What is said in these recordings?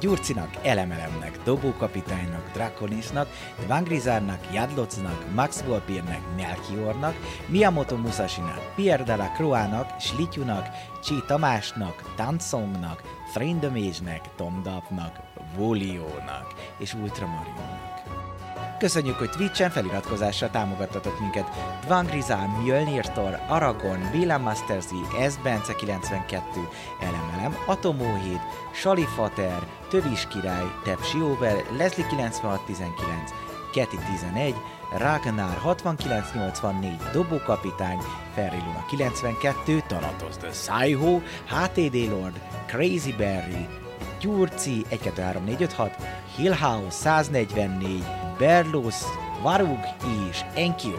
Gyurcinak, Elemelemnek, Dobókapitánynak, Draconisnak, Dvangrizárnak, Jadlocnak, Max Volpirnek, Melchiornak, Miyamoto Musashinak, Pierre de la Croix-nak, Slityunak, Csi Tamásnak, Tansongnak, Thrindamage-nek, Tom Dapnak, Voliónak és Ultramarionnak. Köszönjük, hogy Twitch-en feliratkozással támogattatok minket. Dvangrizár, Mjölnirtor, Aragon, Willem Masterzi, S. Bence 92, Elemelem, Atomóhíd, Salifater, Tövis Király, Tepsi Over, Leslie 9619, Keti 11, Ragnar 6984, Dobókapitány, Ferriluna 92, Thanatos the Saiho, HTD Lord, Crazy Berry, Gyurci 1 2 3 4 5 6, Hillhouse 144, Berlus, Varug és Enkyo.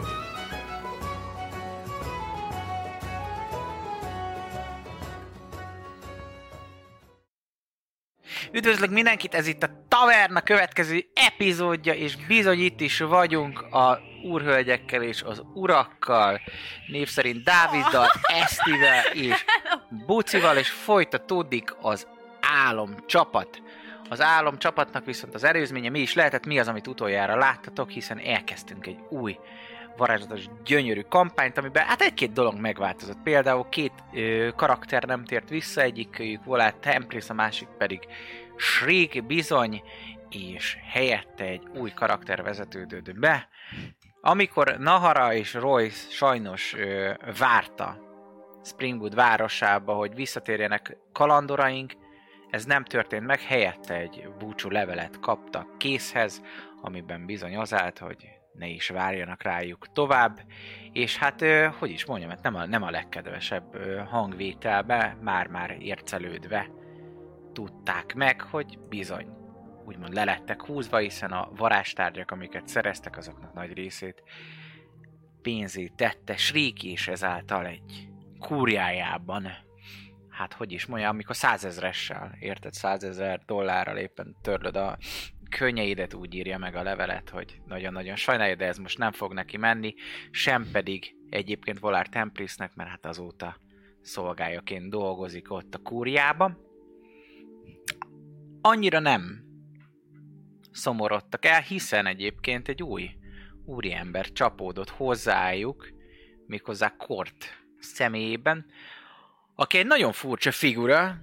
Üdvözlök mindenkit, ez itt a Taverna következő epizódja, és bizony itt is vagyunk a úrhölgyekkel és az urakkal, név szerint Dáviddal, Esztivel és Bucival, és folytatódik az álom csapat. Az álom csapatnak viszont az előzménye mi is lehetett, mi az, amit utoljára láttatok, hiszen elkezdtünk egy új varázslatos, gyönyörű kampányt, amiben hát egy-két dolog megváltozott. Például két ö, karakter nem tért vissza, egyikük Volát Templis, a másik pedig Shriek bizony, és helyette egy új karakter vezetődött be. Amikor Nahara és Royce sajnos ö, várta Springwood városába, hogy visszatérjenek kalandoraink, ez nem történt meg, helyette egy búcsú levelet kaptak készhez, amiben bizony az állt, hogy ne is várjanak rájuk tovább, és hát, hogy is mondjam, hát nem a, nem a legkedvesebb hangvételbe, már-már ércelődve tudták meg, hogy bizony úgymond lelettek húzva, hiszen a varázstárgyak, amiket szereztek, azoknak nagy részét pénzé tette Srík, és ezáltal egy kúriájában hát hogy is mondja, amikor százezressel, érted, százezer dollárral éppen törlöd a könnyeidet, úgy írja meg a levelet, hogy nagyon-nagyon sajnálja, de ez most nem fog neki menni, sem pedig egyébként Volár Templisnek, mert hát azóta szolgáljaként dolgozik ott a kúriában. Annyira nem szomorodtak el, hiszen egyébként egy új úriember csapódott hozzájuk, méghozzá Kort személyében, aki egy nagyon furcsa figura.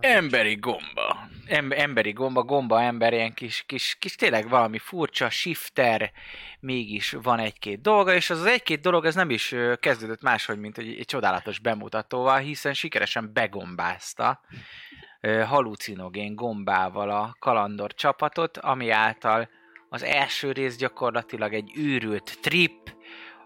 Emberi gomba. Em- emberi gomba, gomba ember, ilyen kis, kis, kis tényleg valami furcsa, shifter, mégis van egy-két dolga, és az az egy-két dolog ez nem is kezdődött máshogy, mint egy, egy csodálatos bemutatóval, hiszen sikeresen begombázta halucinogén gombával a kalandor csapatot, ami által az első rész gyakorlatilag egy őrült trip,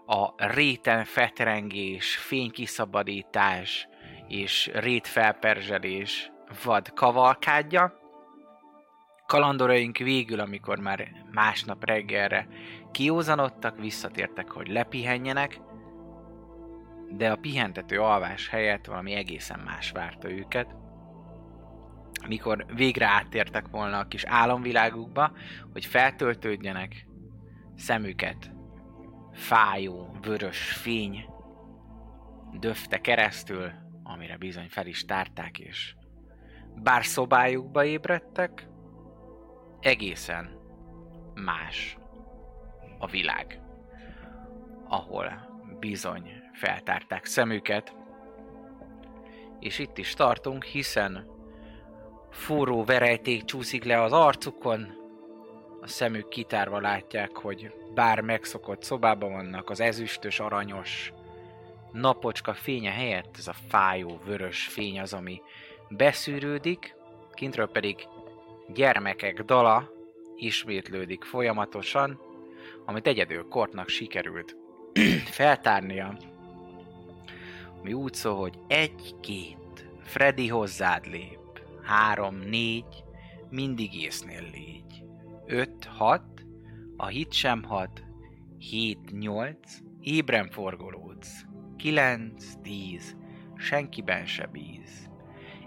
a réten fetrengés, fénykiszabadítás és rétfelperzselés vad kavalkádja. Kalandoraink végül, amikor már másnap reggelre kiózanodtak, visszatértek, hogy lepihenjenek, de a pihentető alvás helyett valami egészen más várta őket. Mikor végre áttértek volna a kis álomvilágukba, hogy feltöltődjenek, szemüket fájó, vörös fény döfte keresztül, amire bizony fel is tárták, és bár szobájukba ébredtek, egészen más a világ, ahol bizony feltárták szemüket, és itt is tartunk, hiszen forró verejték csúszik le az arcukon, a szemük kitárva látják, hogy bár megszokott szobában vannak, az ezüstös, aranyos, napocska fénye helyett ez a fájó, vörös fény az, ami beszűrődik, kintről pedig gyermekek dala ismétlődik folyamatosan, amit egyedül Kortnak sikerült feltárnia, ami úgy szól, hogy egy-két, Freddy hozzád lép, három, négy, mindig észnél légy, öt, hat, a hit sem hat, hét, nyolc, ébren forgolódsz, kilenc, tíz, senkiben se bíz,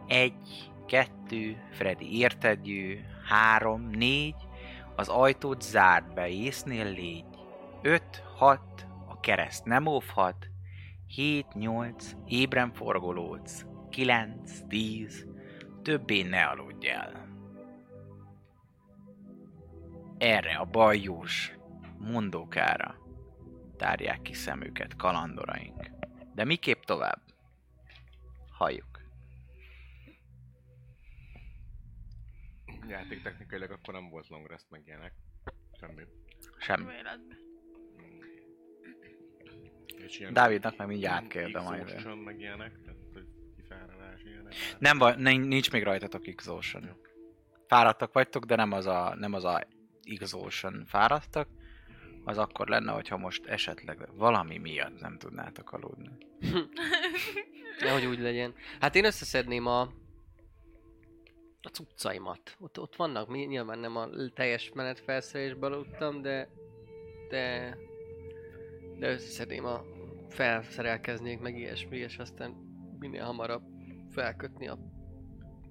egy, kettő, Freddy érted jő, három, négy, az ajtót zárd be, észnél légy, öt, hat, a kereszt nem óvhat, hét, nyolc, ébren forgolódsz, kilenc, tíz, többé ne aludj el. Erre a bajós mondókára tárják ki szemüket kalandoraink. De miképp tovább? Halljuk. Játéktechnikailag akkor nem volt long rest meg ilyenek. Semmi. Semmi. És ilyen Dávidnak meg mindjárt átkérdem majd. exhaustion, meg ilyenek, tehát hogy kifáradás ilyenek. Nem nincs még rajtatok Exhaustion. Fáradtak vagytok, de nem az a, nem az a Exhaustion fáradtak. Az akkor lenne, hogyha most esetleg valami miatt nem tudnátok aludni. Nehogy úgy legyen. Hát én összeszedném a a cuccaimat. Ott, ott vannak, mi- nyilván nem a teljes menetfelszerelésben aludtam, de de de összeszedném a felszerelkeznék meg ilyesmi, és aztán minél hamarabb felkötni a,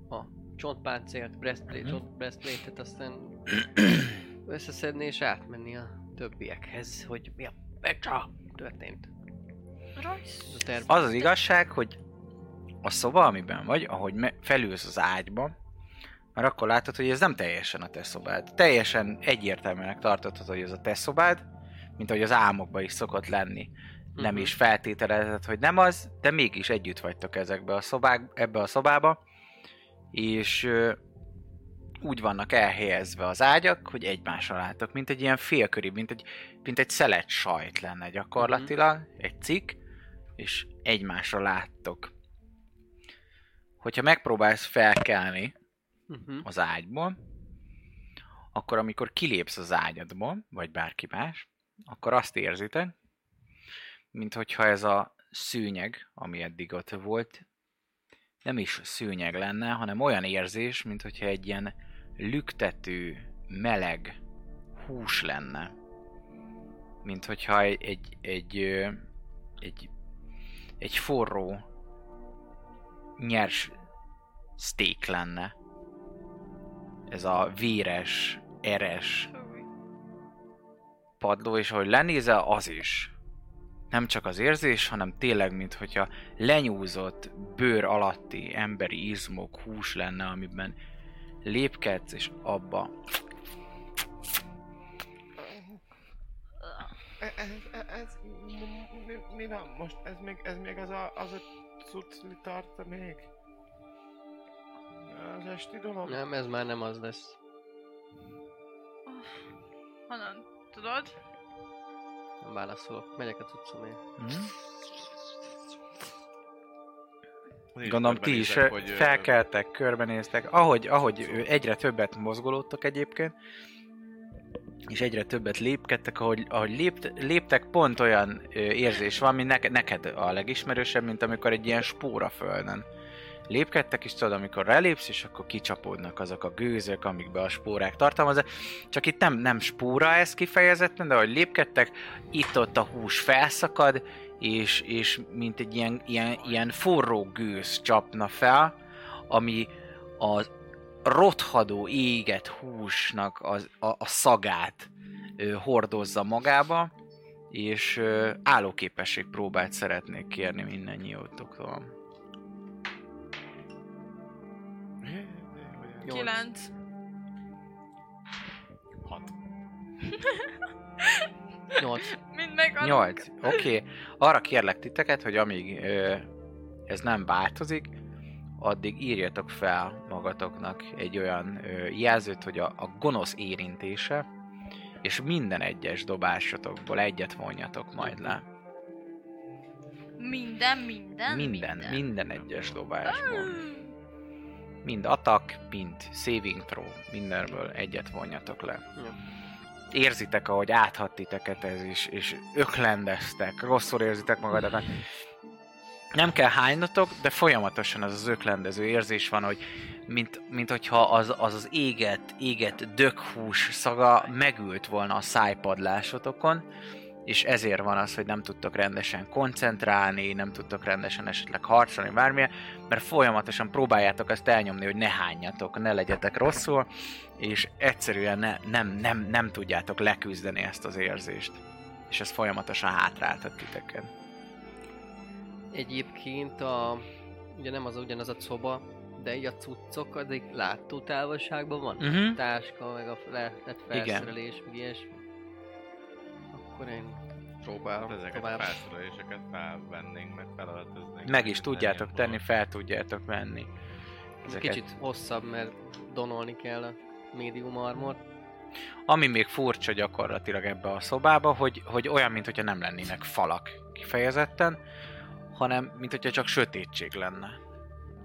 a csontpáncélt, breastplate, Mhm. csont breastplate-et, aztán összeszedni és átmenni a többiekhez, hogy mi a becsa történt. Ez Rajsz. a terv. Az az igazság, hogy a szoba, amiben vagy, ahogy me- felülsz az ágyba, már akkor látod, hogy ez nem teljesen a te szobád. Teljesen egyértelműnek tartod, hogy ez a te szobád, mint ahogy az álmokban is szokott lenni. Nem Mhm. is feltételezed, hogy nem az, de mégis együtt vagytok ezekbe a szobák, ebbe a szobába, és úgy vannak elhelyezve az ágyak, hogy egymásra láttok, mint egy ilyen félköri, mint egy, mint egy szelet sajt lenne gyakorlatilag, egy cikk, és egymásra láttok. Hogyha megpróbálsz felkelni Mhm. az ágyból, akkor amikor kilépsz az ágyadból, vagy bárki más, akkor azt érzitek, mint hogyha ez a szőnyeg, ami eddig ott volt, nem is szőnyeg lenne, hanem olyan érzés, mint hogyha egy ilyen lüktető, meleg hús lenne. Mint hogyha egy, egy, egy, egy, egy forró, nyers steak lenne. Ez a véres, eres padló, és ahogy lenézel, az is. Nem csak az érzés, hanem tényleg, mint hogyha lenyúzott bőr alatti emberi izmok, hús lenne, amiben lépkedsz, és abba Ez, ez, ez mi, mi van most? Ez még, ez még az a, az a cucli tart még? Az esti dolog? Nem, ez már nem az lesz. Honnan tudod? Nem válaszolok. Megyek a cuccomért. hm? Gondolom ti is hogy, felkeltek, körbenéztek. Ahogy, ahogy ö, egyre többet mozgolódtok egyébként, és egyre többet lépkedtek, ahogy, ahogy lépt, léptek, pont olyan érzés van, mint neke, neked a legismerősebb, mint amikor egy ilyen spóra földön lépkedtek, és tudod, amikor relépsz, és akkor kicsapódnak azok a gőzök, amikbe a spórák tartalmazza. Csak itt nem, nem spóra ez kifejezetten, de ahogy lépkedtek, itt-ott a hús felszakad, és, és mint egy ilyen, ilyen, ilyen forró gőz csapna fel, ami a rothadó, éget húsnak az, a, a szagát ö, hordozza magába, és ö, állóképesség próbát szeretnék kérni mindennyiótoktól. 9 6 8 ennek? Nyolc. Oké. Okay. Arra kérlek titeket, hogy amíg ö, ez nem változik, addig írjatok fel magatoknak egy olyan ö, jelzőt, hogy a, a gonosz érintése, és minden egyes dobásotokból egyet vonjatok majd le. Minden, minden, minden. Minden, minden egyes dobásból. Mind attack, mind saving throw, mindenből egyet vonjatok le. Ja. Érzitek, ahogy áthat titeket ez is, és öklendeztek, rosszul érzitek magatokat. Nem kell hánynatok, de folyamatosan az az öklendező érzés van, hogy mint, mint hogyha az, az az éget, éget dökhús szaga megült volna a szájpadlásotokon, és ezért van az, hogy nem tudtok rendesen koncentrálni, nem tudtok rendesen esetleg harcolni, bármilyen, mert folyamatosan próbáljátok ezt elnyomni, hogy ne hányjatok, ne legyetek rosszul, és egyszerűen ne, nem, nem, nem tudjátok leküzdeni ezt az érzést. És ez folyamatosan hátráltat titeket. Egyébként a... Ugye nem az ugyanaz a szoba, de így a cuccok addig látó távolságban van. Mhm. Táska, meg a lehetett felszerelés, meg ilyesmi. Akkor én próbálom ezeket a felszereléseket felvennénk, meg felöltöznénk. Meg is tudjátok tenni, fel tudjátok venni. Ez Ezeket. kicsit hosszabb, mert donolni kell a médium armor. Ami még furcsa gyakorlatilag ebbe a szobába, hogy, hogy olyan, mintha nem lennének falak kifejezetten, hanem mint hogyha csak sötétség lenne.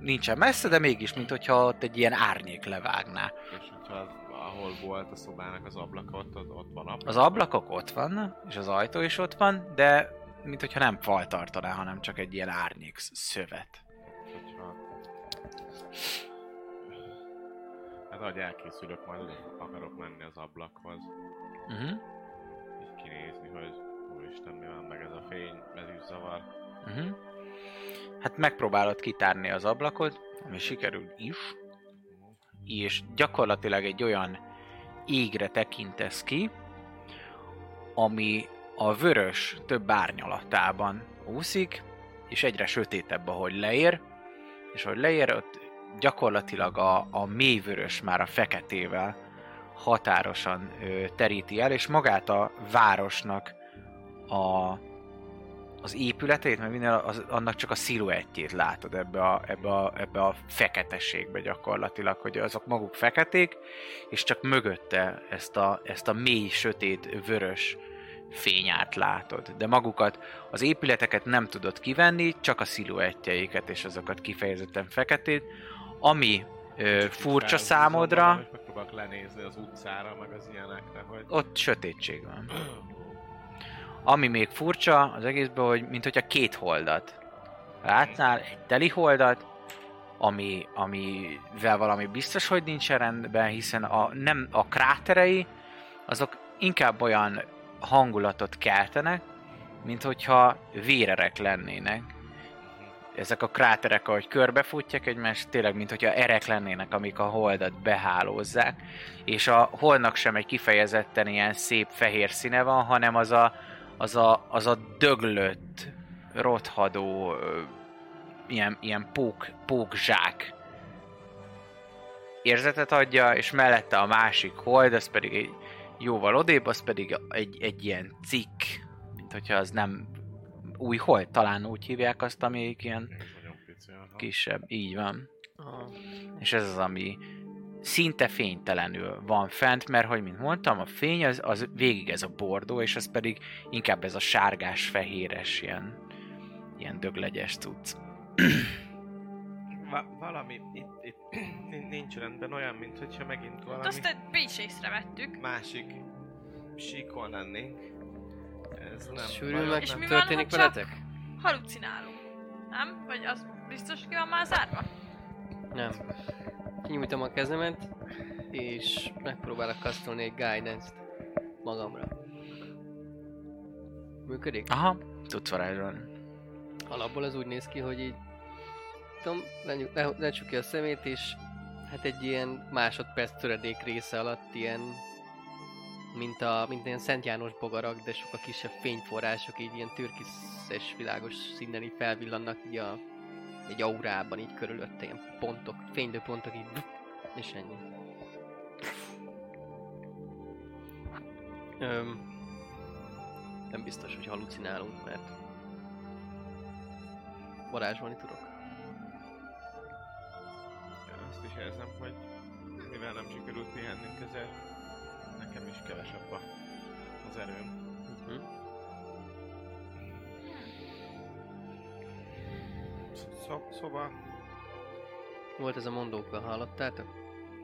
Nincsen messze, de mégis, mint hogyha ott egy ilyen árnyék levágná. És hogyha az, ahol volt a szobának az ablaka, ott, ott, van ablak. Az ablakok ott vannak, és az ajtó is ott van, de mint hogyha nem fal tartaná, hanem csak egy ilyen árnyék szövet. Hogyha... Hát ahogy elkészülök, majd akarok menni az ablakhoz. Uh-huh. Így kinézni, hogy úristen, mi van meg ez a fény, ez is zavar. Uh-huh. Hát megpróbálod kitárni az ablakot, ami sikerül is, és gyakorlatilag egy olyan égre tekintesz ki, ami a vörös több árnyalatában úszik, és egyre sötétebb, ahogy leér, és ahogy leér, ott gyakorlatilag a, a mély vörös már a feketével határosan ö, teríti el, és magát a városnak a, az épületét, mert minden, az, annak csak a sziluettjét látod ebbe a, ebbe, a, ebbe a feketességbe gyakorlatilag, hogy azok maguk feketék, és csak mögötte ezt a, ezt a mély, sötét, vörös fényát látod. De magukat, az épületeket nem tudod kivenni, csak a sziluettjeiket, és azokat kifejezetten feketét, ami ö, furcsa számodra, megpróbálok lenézni az utcára, meg az ilyenekre, hogy... ott sötétség van. Ami még furcsa az egészben, hogy mint hogyha két holdat látnál, egy teli holdat, ami, amivel valami biztos, hogy nincsen rendben, hiszen a, nem, a kráterei, azok inkább olyan hangulatot keltenek, mint hogyha vérerek lennének. Ezek a kráterek, ahogy körbefutják egymást, tényleg, mint hogyha erek lennének, amik a holdat behálózzák. És a holdnak sem egy kifejezetten ilyen szép fehér színe van, hanem az a, az a, az a döglött, rothadó, ilyen, ilyen pók, pókzsák érzetet adja, és mellette a másik hold, az pedig egy jóval odébb, az pedig egy, egy ilyen cikk, mint hogyha az nem új hold, talán úgy hívják azt, ami ilyen kisebb, így van. Aha. És ez az, ami szinte fénytelenül van fent, mert, hogy mint mondtam, a fény az, az végig ez a bordó, és az pedig inkább ez a sárgás-fehéres, ilyen, ilyen döglegyes cucc. Va- valami itt, itt nin- nincs rendben, olyan, mint hogyha megint valami Hát Azt mi is észrevettük. másik síkon lennénk. Ez nem... Meg És nem- mi van, történik ha veletek? Halucinálunk. Nem? Vagy az biztos ki van már zárva? Nem. Kinyújtom a kezemet, és megpróbálok kasztolni egy guidance-t magamra. Működik? Aha, tudsz varázsolni. Alapból az úgy néz ki, hogy így tudom, lenyug, le, lecsukja a szemét, és hát egy ilyen másodperc töredék része alatt ilyen mint a mint ilyen Szent János bogarak, de sokkal kisebb fényforrások, így ilyen türkiszes világos színen így felvillannak így a, egy aurában így körülötte, ilyen pontok, fénylő pontok így, és ennyi. Öm, nem biztos, hogy halucinálunk, mert varázsolni tudok. Én azt is érzem, hogy mivel nem sikerült pihennünk, ezért nekem is kevesebb a, az erőm. Uh-huh. Szó, szóval, Volt ez a mondóka, hallottátok?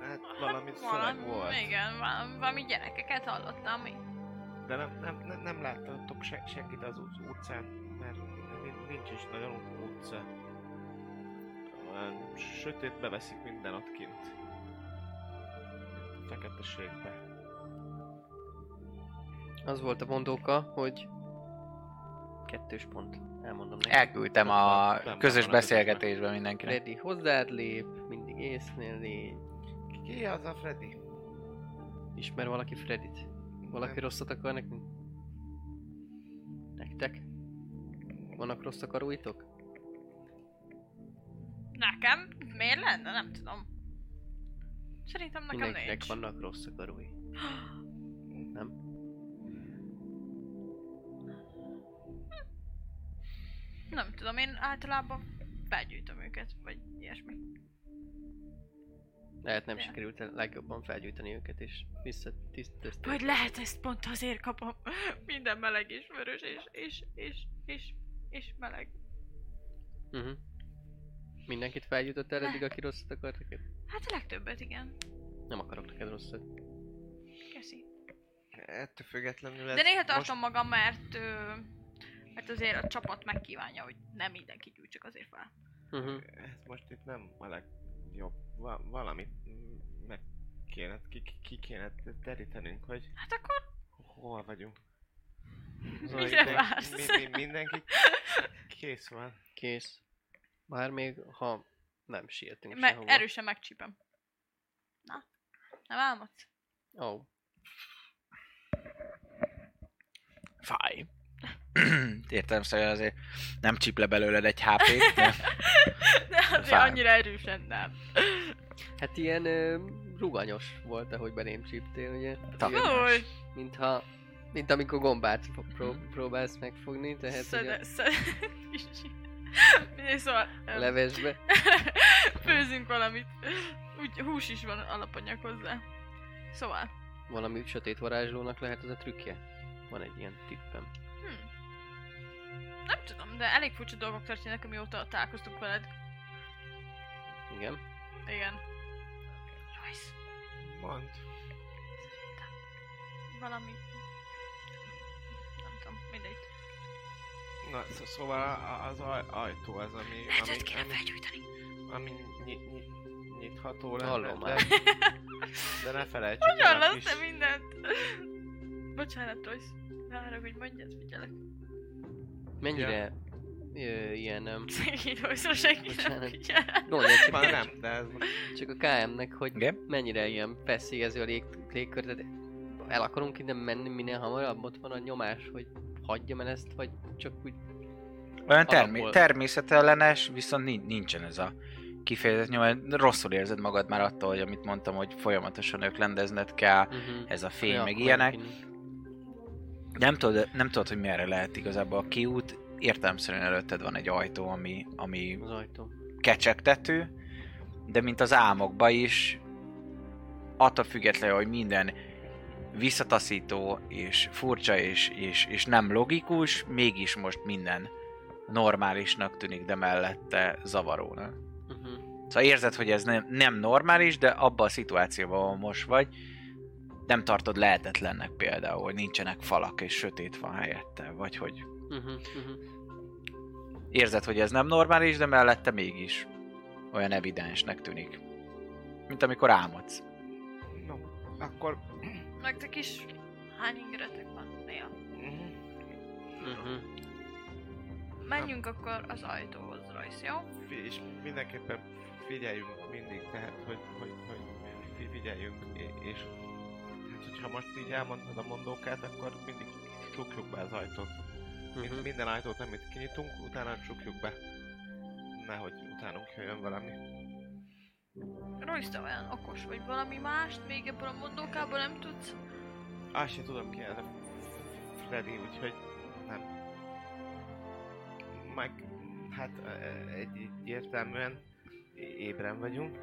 hát valami szöveg volt. Igen, valami, valami gyerekeket hallottam. De nem, nem, nem, nem láttatok se, senkit az ut- utcán, mert nin- nincs is nagyon utca. Sötét beveszik minden ott kint. Feketeségbe. Az volt a mondóka, hogy kettős pont. Elmondom neki. Elküldtem a van- nem közös van a beszélgetésben mindenkinek. Freddy hozzád lép, mindig észnél légy. Ki az a Freddy? Ismer valaki Freddyt? Valaki Nem. rosszat akar nekünk? Nektek? Vannak rossz akaróitok? Nekem? Miért lenne? Nem tudom. Szerintem nekem Mindenkinek nincs. vannak rossz akarói. Nem? Nem tudom, én általában felgyűjtöm őket, vagy ilyesmi. Lehet nem Ja. sikerült a legjobban felgyújtani őket és visszatisztítani. Vagy lehet ezt pont azért kapom. Minden meleg és vörös és, és, és, és, és meleg. Uh-huh. Mindenkit felgyújtott el eddig, aki rosszat akart neked? Hát a legtöbbet, igen. Nem akarok neked rosszat. Köszi. Ettől függetlenül ez De néha most- tartom magam, mert, ö, mert azért a csapat megkívánja, hogy nem mindenki gyújtsak azért fel. Uh-huh. Ez most itt nem a legjobb. Va- valamit meg kéne, ki, ki- kéne terítenünk, hogy Hát akkor hol vagyunk. Mire minden- vársz? mi- mi- mindenki kész van. Kész. Bár még, ha nem sietünk me- sehova. erősen megcsípem. Na, nem álmodsz? Ó, oh. Fáj. Értem szóval azért nem csip le belőled egy HP-t, de De azért Fáj. annyira erősen nem. Hát ilyen ö, ruganyos volt, ahogy belém csíptél, ugye? Ilyen, mintha, mint amikor gombát pró- pró- próbálsz megfogni, tehát szede, szede, Mindegy, szóval... levesbe. Főzünk valamit. Úgy hús is van alapanyag hozzá. Szóval. Valami sötét varázslónak lehet az a trükkje. Van egy ilyen tippem. Nem tudom, de elég furcsa dolgok történnek, amióta találkoztunk veled. Igen. Igen. Royce, Mond. szerintem valami... Nem tudom, mindegy. Na, szó- szóval az aj- ajtó az, ami, Lehet, ami, kéne ami, felgyújtani. ami ny- ny- nyitható lenne, Hallom de, már. de ne felejtsük Hogy el a hallasz kis... te mindent? Bocsánat, Royce. Várok, hogy mondjad, figyelek. Mennyire ö, ilyen... Szegény Royce-ra senki nem. Gondolj csak, Már nem, de ez most... csak a KM-nek, hogy Igen? mennyire ilyen feszélyező a lég, légkör, tehát el akarunk innen menni minél hamarabb, ott van a nyomás, hogy hagyjam el ezt, vagy csak úgy... olyan termi- Alapból. természetellenes, viszont nin- nincsen ez a kifejezett nyom, rosszul érzed magad már attól, hogy amit mondtam, hogy folyamatosan öklendezned kell, Uh-huh. ez a fény, meg ilyenek. Nem tudod, nem tudod, hogy merre lehet igazából a kiút, értelemszerűen előtted van egy ajtó, ami, ami Az ajtó. kecsegtető, de mint az álmokba is, attól függetlenül, hogy minden visszataszító, és furcsa, és, és, és nem logikus, mégis most minden normálisnak tűnik, de mellette zavarónak. Uh-huh. Szóval érzed, hogy ez nem, nem normális, de abban a szituációban, ahol most vagy, nem tartod lehetetlennek például, hogy nincsenek falak és sötét van helyette, vagy hogy Uh-huh. Uh-huh. érzed, hogy ez nem normális, de mellette mégis olyan evidensnek tűnik. Mint amikor álmodsz. No, akkor... Nektek is hány ingeretek van néha? Uh-huh. Menjünk akkor az ajtóhoz, Royce, jó? És mindenképpen figyeljünk mindig, tehát, hogy, hogy, hogy fi- figyeljünk, és hát, hogyha most így elmondtad a mondókát, akkor mindig csukjuk be az ajtót. Mind, Uh-huh. minden ajtót, amit kinyitunk, utána csukjuk be. Nehogy utánunk jöjjön valami. Royce, te olyan okos vagy, valami mást még ebből a mondókából nem tudsz? Azt sem tudom ki ez a Freddy, úgyhogy nem. Meg, hát e- egy, egyértelműen ébren vagyunk.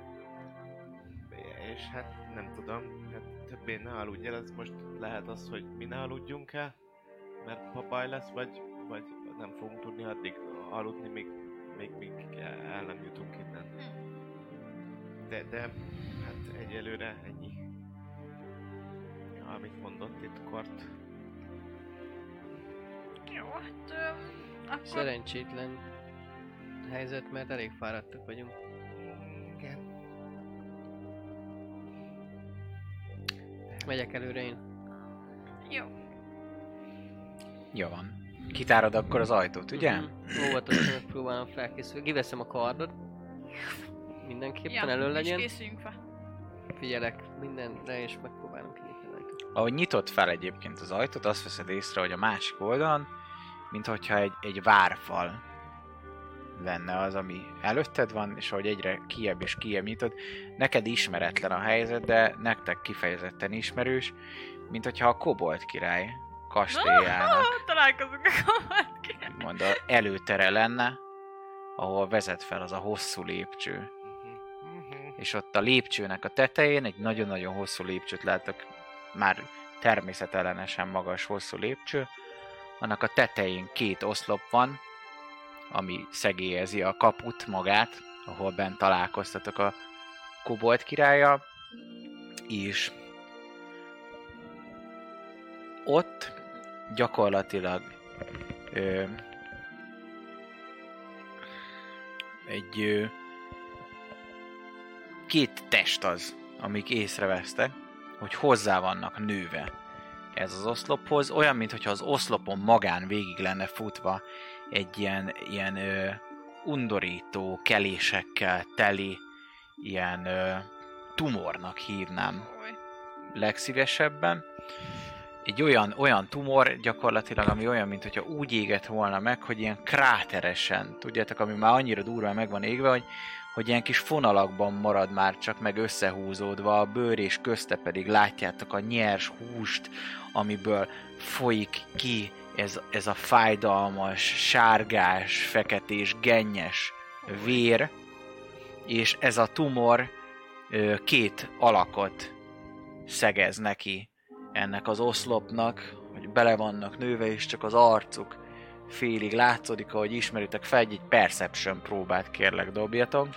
És hát nem tudom, hát többé ne aludj el, ez most lehet az, hogy mi ne aludjunk el, mert ha baj lesz, vagy, vagy nem fogunk tudni addig aludni, míg még, még el nem jutunk innen. De, de, hát egyelőre ennyi. Amit mondott itt Kort. Jó, hát... Öm, akkor... Szerencsétlen helyzet, mert elég fáradtak vagyunk. Megyek előre én. Jó. Jó van. Kitárod akkor az ajtót, ugye? Mhm. Óvatosan megpróbálom felkészülni. Kiveszem a kardot. Mindenképpen ja, elő és legyen. készüljünk fel. Figyelek mindenre, és megpróbálom kinyitni az ajtót. Ahogy nyitott fel egyébként az ajtót, azt veszed észre, hogy a másik oldalon, mintha egy, egy várfal lenne az, ami előtted van, és ahogy egyre kiebb és kiebb nyitod, neked ismeretlen a helyzet, de nektek kifejezetten ismerős, mint hogyha a kobolt király kastélyának találkozunk a kamatként. mond a előtere lenne, ahol vezet fel az a hosszú lépcső. És ott a lépcsőnek a tetején egy nagyon-nagyon hosszú lépcsőt láttak, már természetellenesen magas hosszú lépcső. Annak a tetején két oszlop van, ami szegélyezi a kaput magát, ahol bent találkoztatok a kobolt királya, és ott gyakorlatilag ö, egy ö, két test az, amik észrevesztek, hogy hozzá vannak nőve ez az oszlophoz, olyan, mintha az oszlopon magán végig lenne futva egy ilyen, ilyen ö, undorító kelésekkel teli ilyen ö, tumornak hívnám legszívesebben. Egy olyan, olyan tumor gyakorlatilag, ami olyan, mint hogyha úgy égett volna meg, hogy ilyen kráteresen, tudjátok, ami már annyira durván meg van égve, hogy, hogy ilyen kis fonalakban marad már csak meg összehúzódva, a bőr és közte pedig látjátok a nyers húst, amiből folyik ki ez, ez a fájdalmas, sárgás, feketés, gennyes vér, és ez a tumor ö, két alakot szegez neki ennek az oszlopnak, hogy bele vannak nőve, és csak az arcuk félig látszódik, ahogy ismeritek fel, egy perception próbát kérlek dobjatok.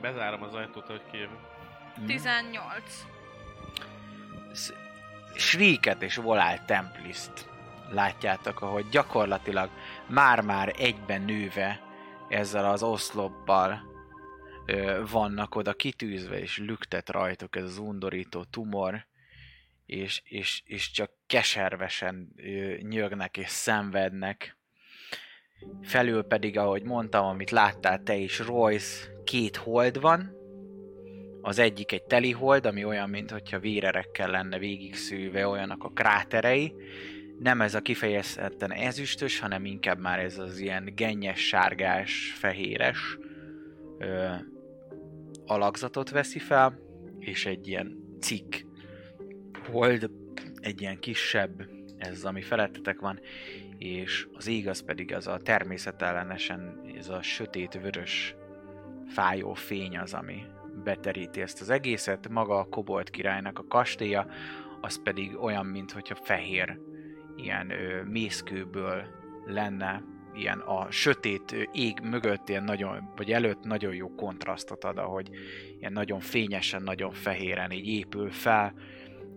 Bezárom az ajtót, hogy kijövünk. 18. Shrieket és Volál Templiszt látjátok, ahogy gyakorlatilag már-már egyben nőve ezzel az oszloppal ö, vannak oda kitűzve, és lüktet rajtuk ez az undorító tumor, és, és, és csak keservesen ö, nyögnek és szenvednek. Felül pedig, ahogy mondtam, amit láttál te is, Royce, két hold van, az egyik egy teli hold, ami olyan, mintha vérerekkel lenne végig szűve, olyanak a kráterei. Nem ez a kifejezetten ezüstös, hanem inkább már ez az ilyen gennyes, sárgás, fehéres ö, alakzatot veszi fel, és egy ilyen cikk hold, egy ilyen kisebb, ez ami felettetek van, és az ég az pedig az a természetellenesen, ez a sötét vörös fájó fény az, ami beteríti ezt az egészet. Maga a kobolt királynak a kastélya, az pedig olyan, mintha fehér, ilyen ö, mészkőből lenne, ilyen a sötét ég mögött, ilyen nagyon, vagy előtt nagyon jó kontrasztot ad, ahogy ilyen nagyon fényesen, nagyon fehéren így épül fel,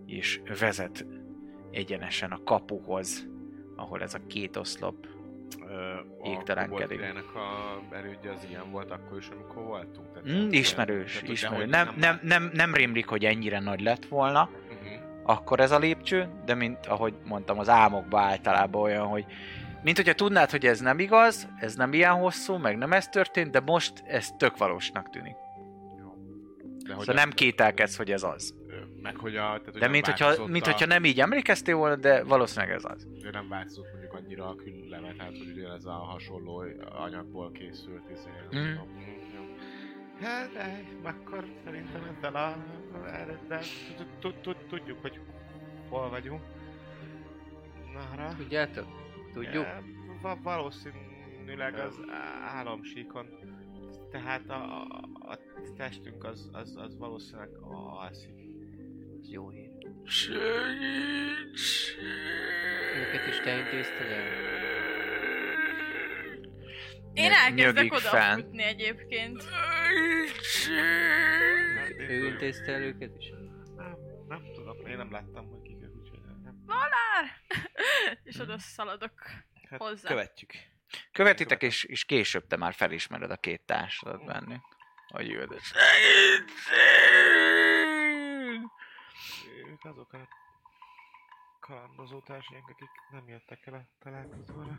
és vezet egyenesen a kapuhoz, ahol ez a két oszlop Égtelenkedik. A erődje az ilyen volt akkor is, amikor voltunk. Tehát Mm, ismerős, tehát, ismerős. Nem, nem, nem, nem rémlik, hogy ennyire nagy lett volna, Mhm. akkor ez a lépcső, de mint ahogy mondtam, az álmokban általában olyan, hogy mint hogyha tudnád, hogy ez nem igaz, ez nem ilyen hosszú, meg nem ez történt, de most ez tök valósnak tűnik. Jó. De hogy Szóval nem kételkedsz, hogy ez az. Meg hogy a... Tehát, hogy De mint hogyha, mint hogyha nem így emlékeztél volna, de valószínűleg ez az. de nem változott mondjuk annyira a külleme, tehát hogy ugyanez a hasonló anyagból készült. Izé, nem Mhm. tudom. Hát, de akkor szerintem ezzel a... de tud- tud- tudjuk, hogy hol vagyunk. Nara. Tudjátok? Tudjuk? Va- valószínűleg az álomsíkon. Tehát a, a, a testünk az, az, az valószínűleg alszik. Ez jó hír. Segíts! Őket is te intézted el? Én elkezdek odafutni egyébként. Ő intézte el őket is? Nem, nem tudom, én nem láttam, hogy kik ők, úgyhogy nem. Valár! És oda szaladok Hát hozzá. követjük. Követitek, és, és később te már felismered a két társadat bennük. Hogy jöd. Ők azok a kalandozó társaink, akik nem jöttek el a találkozóra.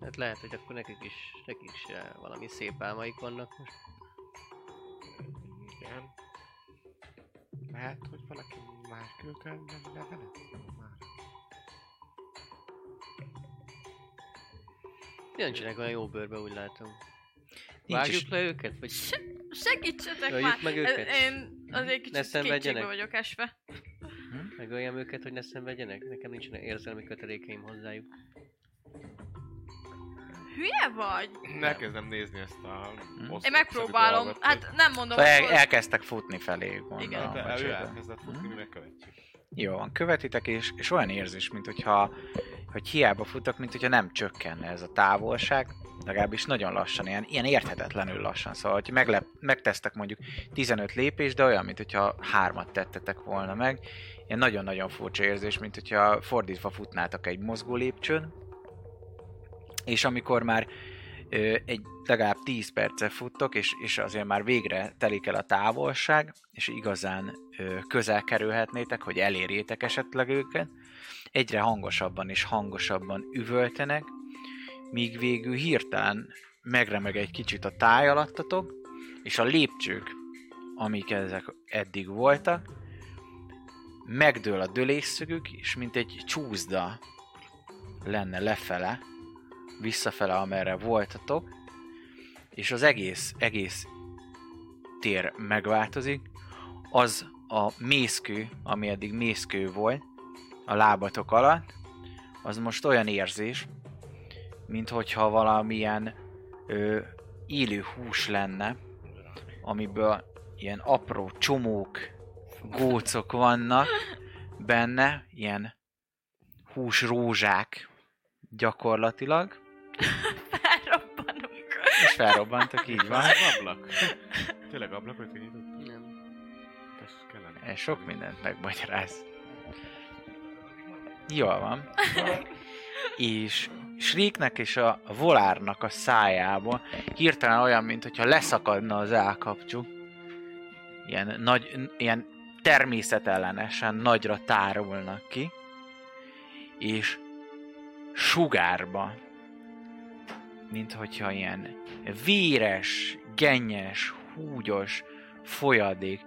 Hát lehet, hogy akkor nekik is, nekik is eh, valami szép álmaik vannak most. Igen. Lehet, hogy valaki más küldte el nem levelet? Már. Nincsenek olyan jó bőrbe, úgy látom. Vágjuk le őket? Vagy Segítsetek Öljük már! meg őket? Én azért Ne kicsit szenvedjenek? kétségbe vagyok esve. megöljam őket, hogy ne szenvedjenek? Nekem nincsenek érzelmi kötelékeim hozzájuk. Hülye vagy? Elkezdem nézni ezt a Hm? Én megpróbálom. dolgot, Hát nem mondom, Szóval el, elkezdtek futni felé, Igen. gondolom. Hát, vagy ő sétálni. elkezdett futni, mi megkövetjük. Jó van, követitek, és, és olyan érzés, mint hogyha hogy hiába futok, mint hogyha nem csökkenne ez a távolság, legalábbis nagyon lassan, ilyen, ilyen érthetetlenül lassan. Szóval, hogy meglep, megtesztek mondjuk 15 lépés, de olyan, mint hogyha hármat tettetek volna meg. Ilyen nagyon-nagyon furcsa érzés, mint hogyha fordítva futnátok egy mozgó lépcsőn. És amikor már ö, egy legalább 10 perce futtok, és, és azért már végre telik el a távolság, és igazán ö, közel kerülhetnétek, hogy elérjétek esetleg őket, egyre hangosabban és hangosabban üvöltenek, míg végül hirtelen megremeg egy kicsit a táj alattatok, és a lépcsők, amik ezek eddig voltak, megdől a dölésszögük, és mint egy csúszda lenne lefele, visszafele, amerre voltatok, és az egész, egész tér megváltozik, az a mészkő, ami eddig mészkő volt a lábatok alatt, az most olyan érzés, mint hogyha valamilyen ö, élő hús lenne, amiből ilyen apró csomók, gócok vannak benne, ilyen húsrózsák gyakorlatilag, Felrobbanunk. és felrobbantak, így van. Ablak? Tényleg ablakot kinyitottak? Nem. Ez kellene. Ez sok mindent megmagyaráz. Jól van. És Shrieknek és a volárnak a szájából hirtelen olyan, mint hogyha leszakadna az állkapcsuk. Ilyen, nagy, ilyen természetellenesen nagyra tárulnak ki. És sugárba, mint hogyha ilyen véres, gennyes, húgyos folyadék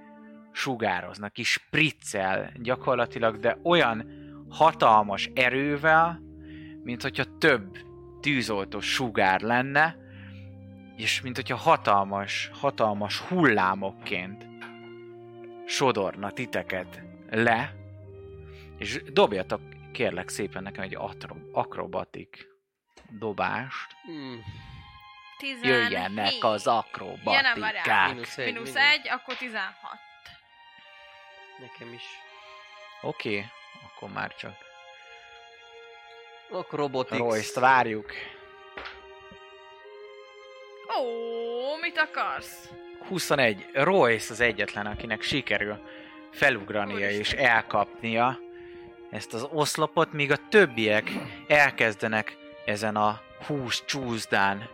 sugároznak, és spriccel gyakorlatilag, de olyan hatalmas erővel, mint hogyha több tűzoltó sugár lenne, és mint hogyha hatalmas, hatalmas hullámokként sodorna titeket le, és dobjatok kérlek szépen nekem egy atro- akrobatik dobást. Hmm. 17. Jöjjenek az akrobatikák. Mínusz egy. Minusz egy, akkor 16. Nekem is. Oké, okay, akkor már csak Robotics. Royce-t várjuk. Ó, mit akarsz? 21. Royce az egyetlen, akinek sikerül felugrania Úristen. és elkapnia ezt az oszlopot, míg a többiek elkezdenek ezen a hús csúszdán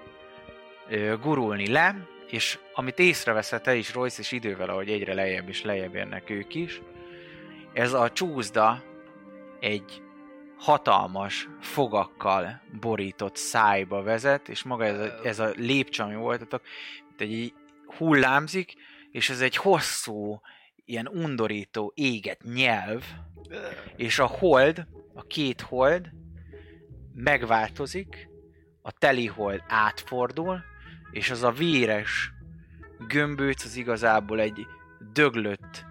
ö, gurulni le, és amit észreveszed te is, Royce, és idővel, ahogy egyre lejjebb és lejjebb érnek ők is, ez a csúszda egy hatalmas fogakkal borított szájba vezet, és maga ez a, ez a lépcső, ami voltatok, mint egy hullámzik, és ez egy hosszú, ilyen undorító, éget nyelv, és a hold, a két hold megváltozik, a teli hold átfordul, és az a véres gömbőc az igazából egy döglött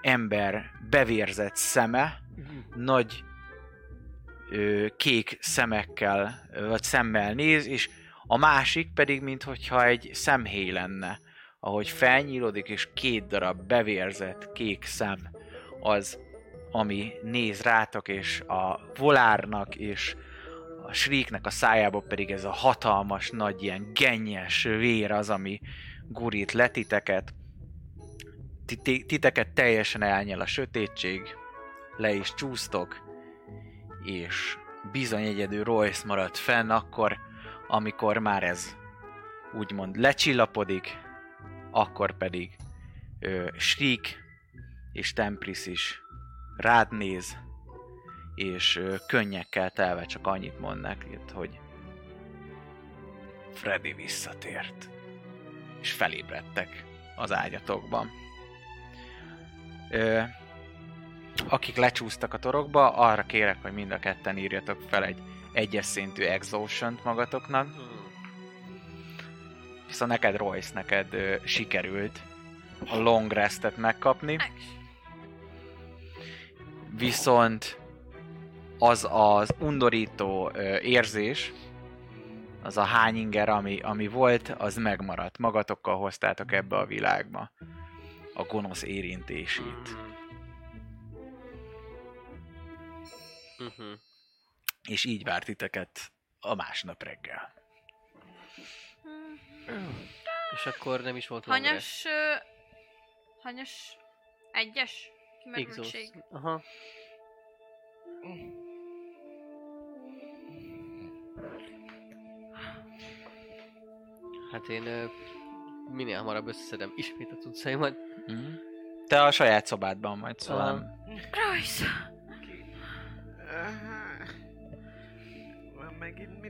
ember bevérzett szeme, nagy ö, kék szemekkel, vagy szemmel néz, és a másik pedig, minthogyha egy szemhéj lenne, ahogy felnyílodik, és két darab bevérzett kék szem az, ami néz rátok, és a volárnak, és a Shrieknek a szájába pedig ez a hatalmas, nagy ilyen gennyes vér az, ami gurít le titeket. Titeket teljesen elnyel a sötétség, le is csúsztok, és bizony egyedül Royce maradt fenn akkor, amikor már ez úgymond lecsillapodik, akkor pedig ö, Shriek és Tempris is rád néz, és ö, könnyekkel telve csak annyit mond hogy Freddy visszatért. És felébredtek az ágyatokban. Ö, akik lecsúsztak a torokba, arra kérek, hogy mind a ketten írjatok fel egy egyes szintű exhaustion magatoknak. Hmm. Viszont neked, Royce, neked ö, sikerült a long restet megkapni. Viszont az az undorító ö, érzés, az a hány inger, ami, ami volt, az megmaradt. Magatokkal hoztátok ebbe a világba a gonosz érintését. Mhm. És így várt titeket a másnap reggel. És akkor nem is volt. Hanyas... ö, Hanyas... Egyes? Kimerültség. Aha. Hát én ö, minél hamarabb összeszedem ismét a cuccaimat. Mhm. Te a saját szobádban vagy, szóval... Aha. nem-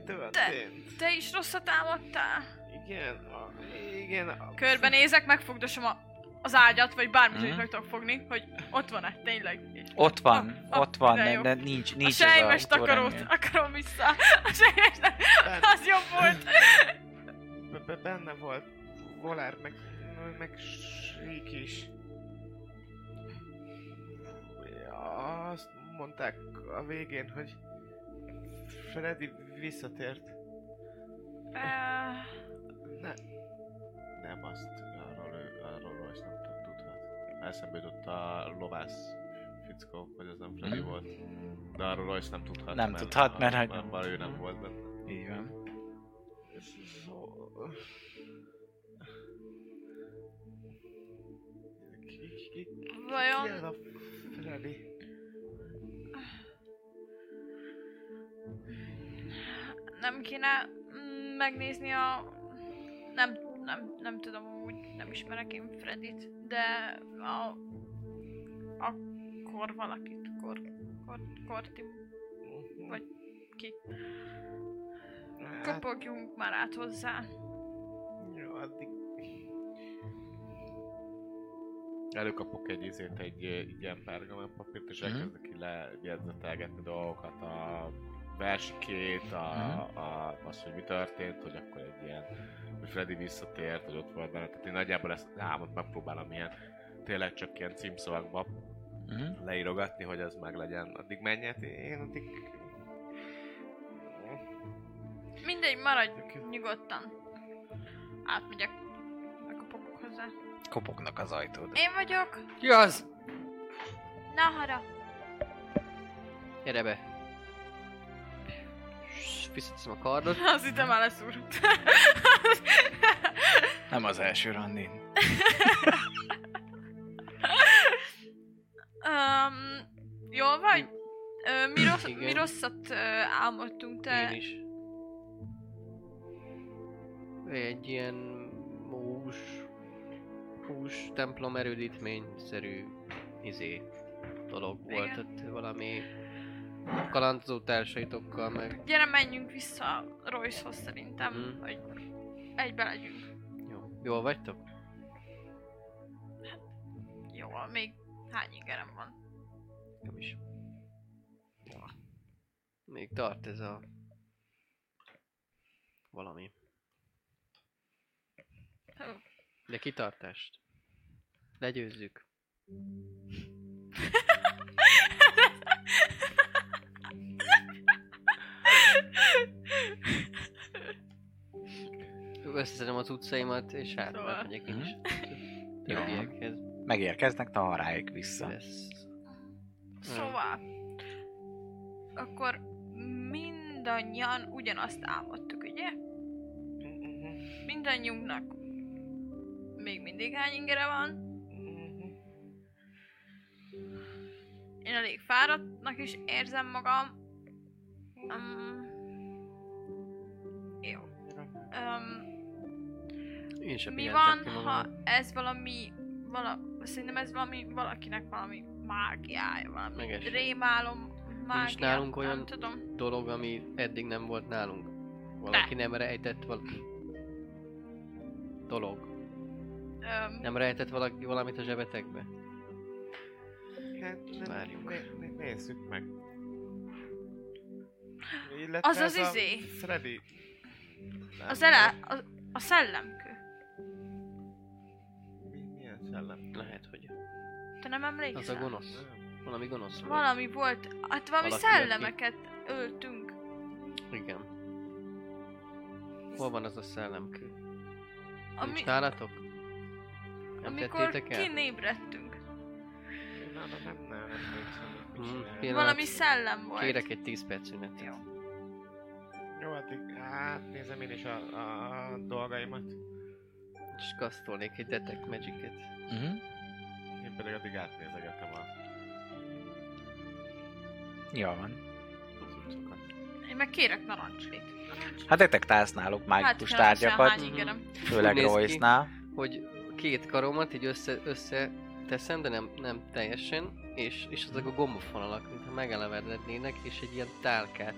történt? Te is rosszat álmodtál? Igen, a, igen. A, Körbenézek, megfogdosom a, az ágyat, vagy bármit, Mhm. hogy meg tudok fogni, hogy ott van-e, tényleg. Ott van, Ah, ah, ott van, de de, jó. de nincs, a nincs ez a takarót órán. akarom vissza. A sejmes Ben- az jobb volt. be- be- benne volt Volár, meg, meg Shriek is. Azt mondták a végén, hogy Freddy visszatért. Ö, Ne, nem azt, arról, ő, arról Royce nem tud- tudhat. Eszembe jutott a lovász fickó, hogy az nem Freddy Mhm. volt. De arról Royce nem tudhat. Nem tudhat, mert hogy- mert, mert ő nem volt benne. Így van. Ki, ki, ki, ki Vajon ez a Freddy? Nem kéne mm, megnézni a... Nem, nem, nem tudom úgy, nem ismerek én Fredit, de a... Akkor valakit, kor, kor, korti, Vagy ki. Hát, Kopogjunk már át hozzá. jó, addig... Előkapok egy izét, egy, egy ilyen pergamenpapírt, és Mhm. elkezdek ki lejegyzetelgetni dolgokat, a versikét, a, Mhm. a, az, hogy mi történt, hogy akkor egy ilyen, hogy Freddy visszatért, hogy ott volt benne. Tehát én nagyjából ezt az álmot megpróbálom ilyen, tényleg csak ilyen címszavakba Mhm. leírogatni, hogy ez meg legyen. Addig menjet, én addig... Mindegy, maradj nyugodtan. Átmegyek. Megkopogok hozzá. Kopognak az ajtód. Én vagyok. Ki az? Nahara. Gyere be. Visszateszem a kardot. Az itt már leszúrt. Nem az első randin. um, jól vagy? Ö, mi, rossz, mi rosszat ö, álmodtunk, te? Én is. Egy ilyen hús, hús templom erődítmény-szerű izé dolog Igen. volt ott valami kalandozó társaitokkal meg. Gyere, menjünk vissza Royce-hoz szerintem, Mhm. hogy egybe legyünk. Jó. Jól vagytok? Jó, még hány ingerem van? Nem is. Még tart ez a valami. De kitartást. Legyőzzük. Összeszedem az utcaimat, és hát Szóval. megyek én is. Jó. Többiekhez. Megérkeznek Taharáig vissza. Lesz. Szóval, akkor mind mindannyian ugyanazt álmodtuk, ugye? Mindannyiunknak még mindig hány ingere van? Én elég fáradtnak is érzem magam. Um, Um, Én sem mi van, ki ha ez valami, vala, szerintem ez valami, valakinek valami mágiája, valami Megesett. rémálom mágia, nálunk olyan- nem tudom. dolog, ami eddig nem volt nálunk? Valaki nem rejtett valaki... Dolog. Um, Nem rejtett valaki valamit a zsebetekbe? Hát, nem, Várjunk. né- né- nézzük meg. Illetve Az az izé. Freddy. Nem, az ele, a, a szellemkő. Mi, milyen szellem? Lehet, hogy Te nem emlékszel? az a gonosz. Nem. Valami gonosz volt. Valami volt, hát valami Valaki, szellemeket öltünk. Igen. Hol van az a szellemkő? Ami, Nincs nálatok? Nem amikor tettétek el? kinébredtünk. Én arra nem, nem, nem emlékszem, hogy mit Hmm, csinálják. pillanat. Valami szellem volt. Kérek egy 10 perc szünetet. Jó. Jó, addig átnézem én is a, a dolgaimat. És kasztolnék egy Detect Magic-et. Uh-huh. Én pedig addig átnézegetem a Jó van. Én meg kérek narancslit. Hát detektálsz náluk mágikus Hát, ha lesz tárgyakat, hány ingerem. főleg Úgy néz ki. Royce-nál. Hogy két karomat így össze, össze teszem, de nem, nem teljesen, és, és azok a gombofonalak, mintha megelevenednének, és egy ilyen tálkát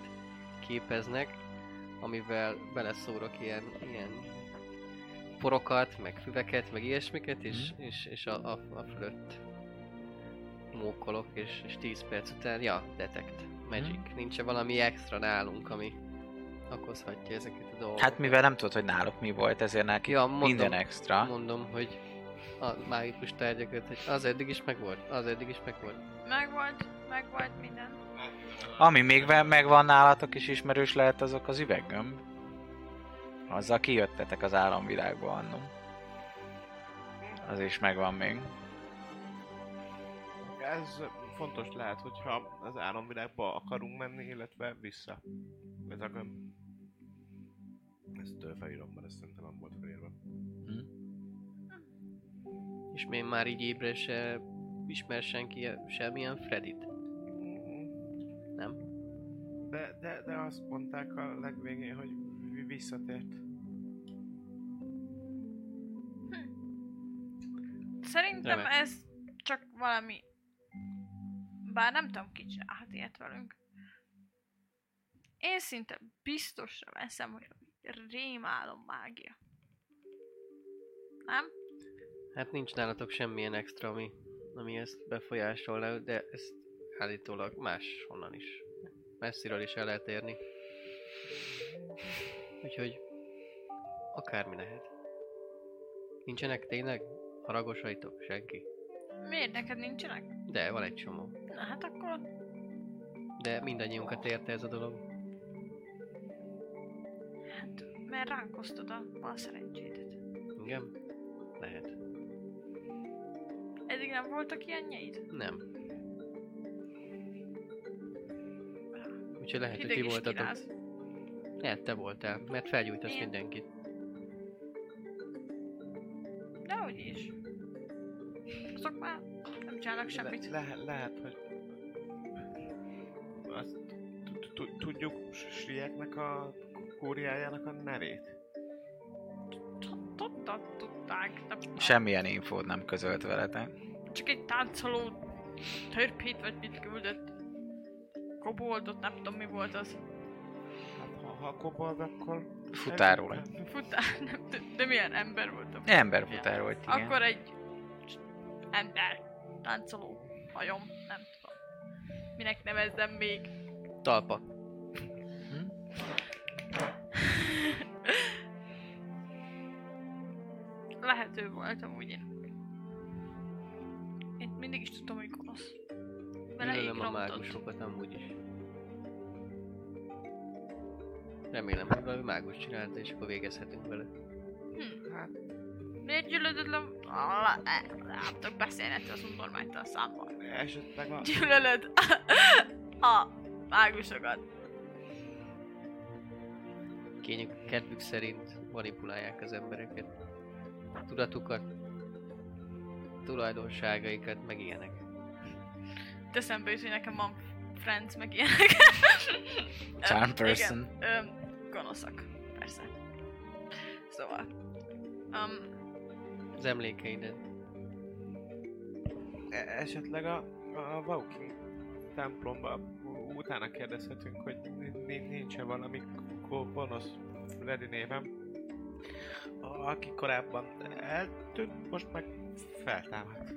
képeznek, amivel beleszórok ilyen, ilyen porokat, meg füveket, meg ilyesmiket, és, és, és a, a, a fölött mókolok, és, és 10 perc után, ja, detect, magic. Nincs valami extra nálunk, ami okozhatja ezeket a dolgokat. Hát mivel nem tudod, hogy náluk mi volt, ezért neki Ja, mondom. minden extra. Mondom, hogy a mágikus tárgyakat, hogy az eddig is megvolt, az eddig is megvolt. Megvolt, megvolt minden. Ami még megvan nálatok is ismerős lehet, azok az üveggömb. Azzal kijöttetek az államvilágba annó. Az is megvan még. Ez fontos lehet, hogyha az álomvilágba akarunk menni, illetve vissza. Ez a gömb. Ezt ö, felírom, mert ez szerintem nem volt felírva. És még már így ébre se ismer senki semmilyen Fredit. Nem? De, de, de azt mondták a legvégén, hogy vi- visszatért. Szerintem Remek. ez csak valami... Bár nem tudom, ki csinálhat ilyet velünk. Én szinte biztosra veszem, hogy rémálom mágia. Nem? Hát nincs nálatok semmilyen extra, ami, ami ezt befolyásolna, de ezt állítólag máshonnan is. Messziről is el lehet érni. Úgyhogy akármi lehet. Nincsenek tényleg haragosaitok? Senki? Miért neked nincsenek? De van egy csomó. Na hát akkor De mindannyiunkat érte ez a dolog. Hát, mert ránk osztod a bal szerencsédet. Igen? Lehet. Eddig nem voltak ilyenjeid? Nem. Úgyhogy lehet, hogy ti voltatok. Lehet, te voltál, mert felgyújtasz Én. mindenkit. Dehogy is. Azok már nem csinálnak semmit. Le, le, lehet, hogy... Azt tudjuk Srieknek a kúriájának a nevét? Tudtad, tudták. Semmilyen infót nem közölt veletek. Csak egy táncoló törpét vagy mit küldött. Koboldot, nem tudom mi volt az. Hát, ha, ha kobold, akkor... Futárul. Futár, nem tudom, de milyen ember volt a Emberfutár volt, igen. Akkor egy ember, táncoló, hajom, nem tudom. Minek nevezzem még. Talpa. Lehető volt amúgy én. Én mindig is tudtam, a mágusokat amúgy is. Remélem, hogy valami mágus csinálta, és akkor végezhetünk vele. Hm. Hát, Miért gyűlölöd le? Le- Nem tudok beszélni az undormánytal számban. esetleg a... Gyűlölöd a mágusokat. kényük kedvük szerint manipulálják az embereket. Tudatukat, tulajdonságaikat, meg ilyenek. Teszembe is, hogy nekem van friends, meg ilyenek. Charm person. Igen, gonoszak, persze. Szóval. Um, Az emlékeidet. E- esetleg a, a Vauking templomba utána kérdezhetünk, hogy ni- ni- nincs-e valami gonosz Freddy névem, aki korábban eltűnt, most meg feltámadt.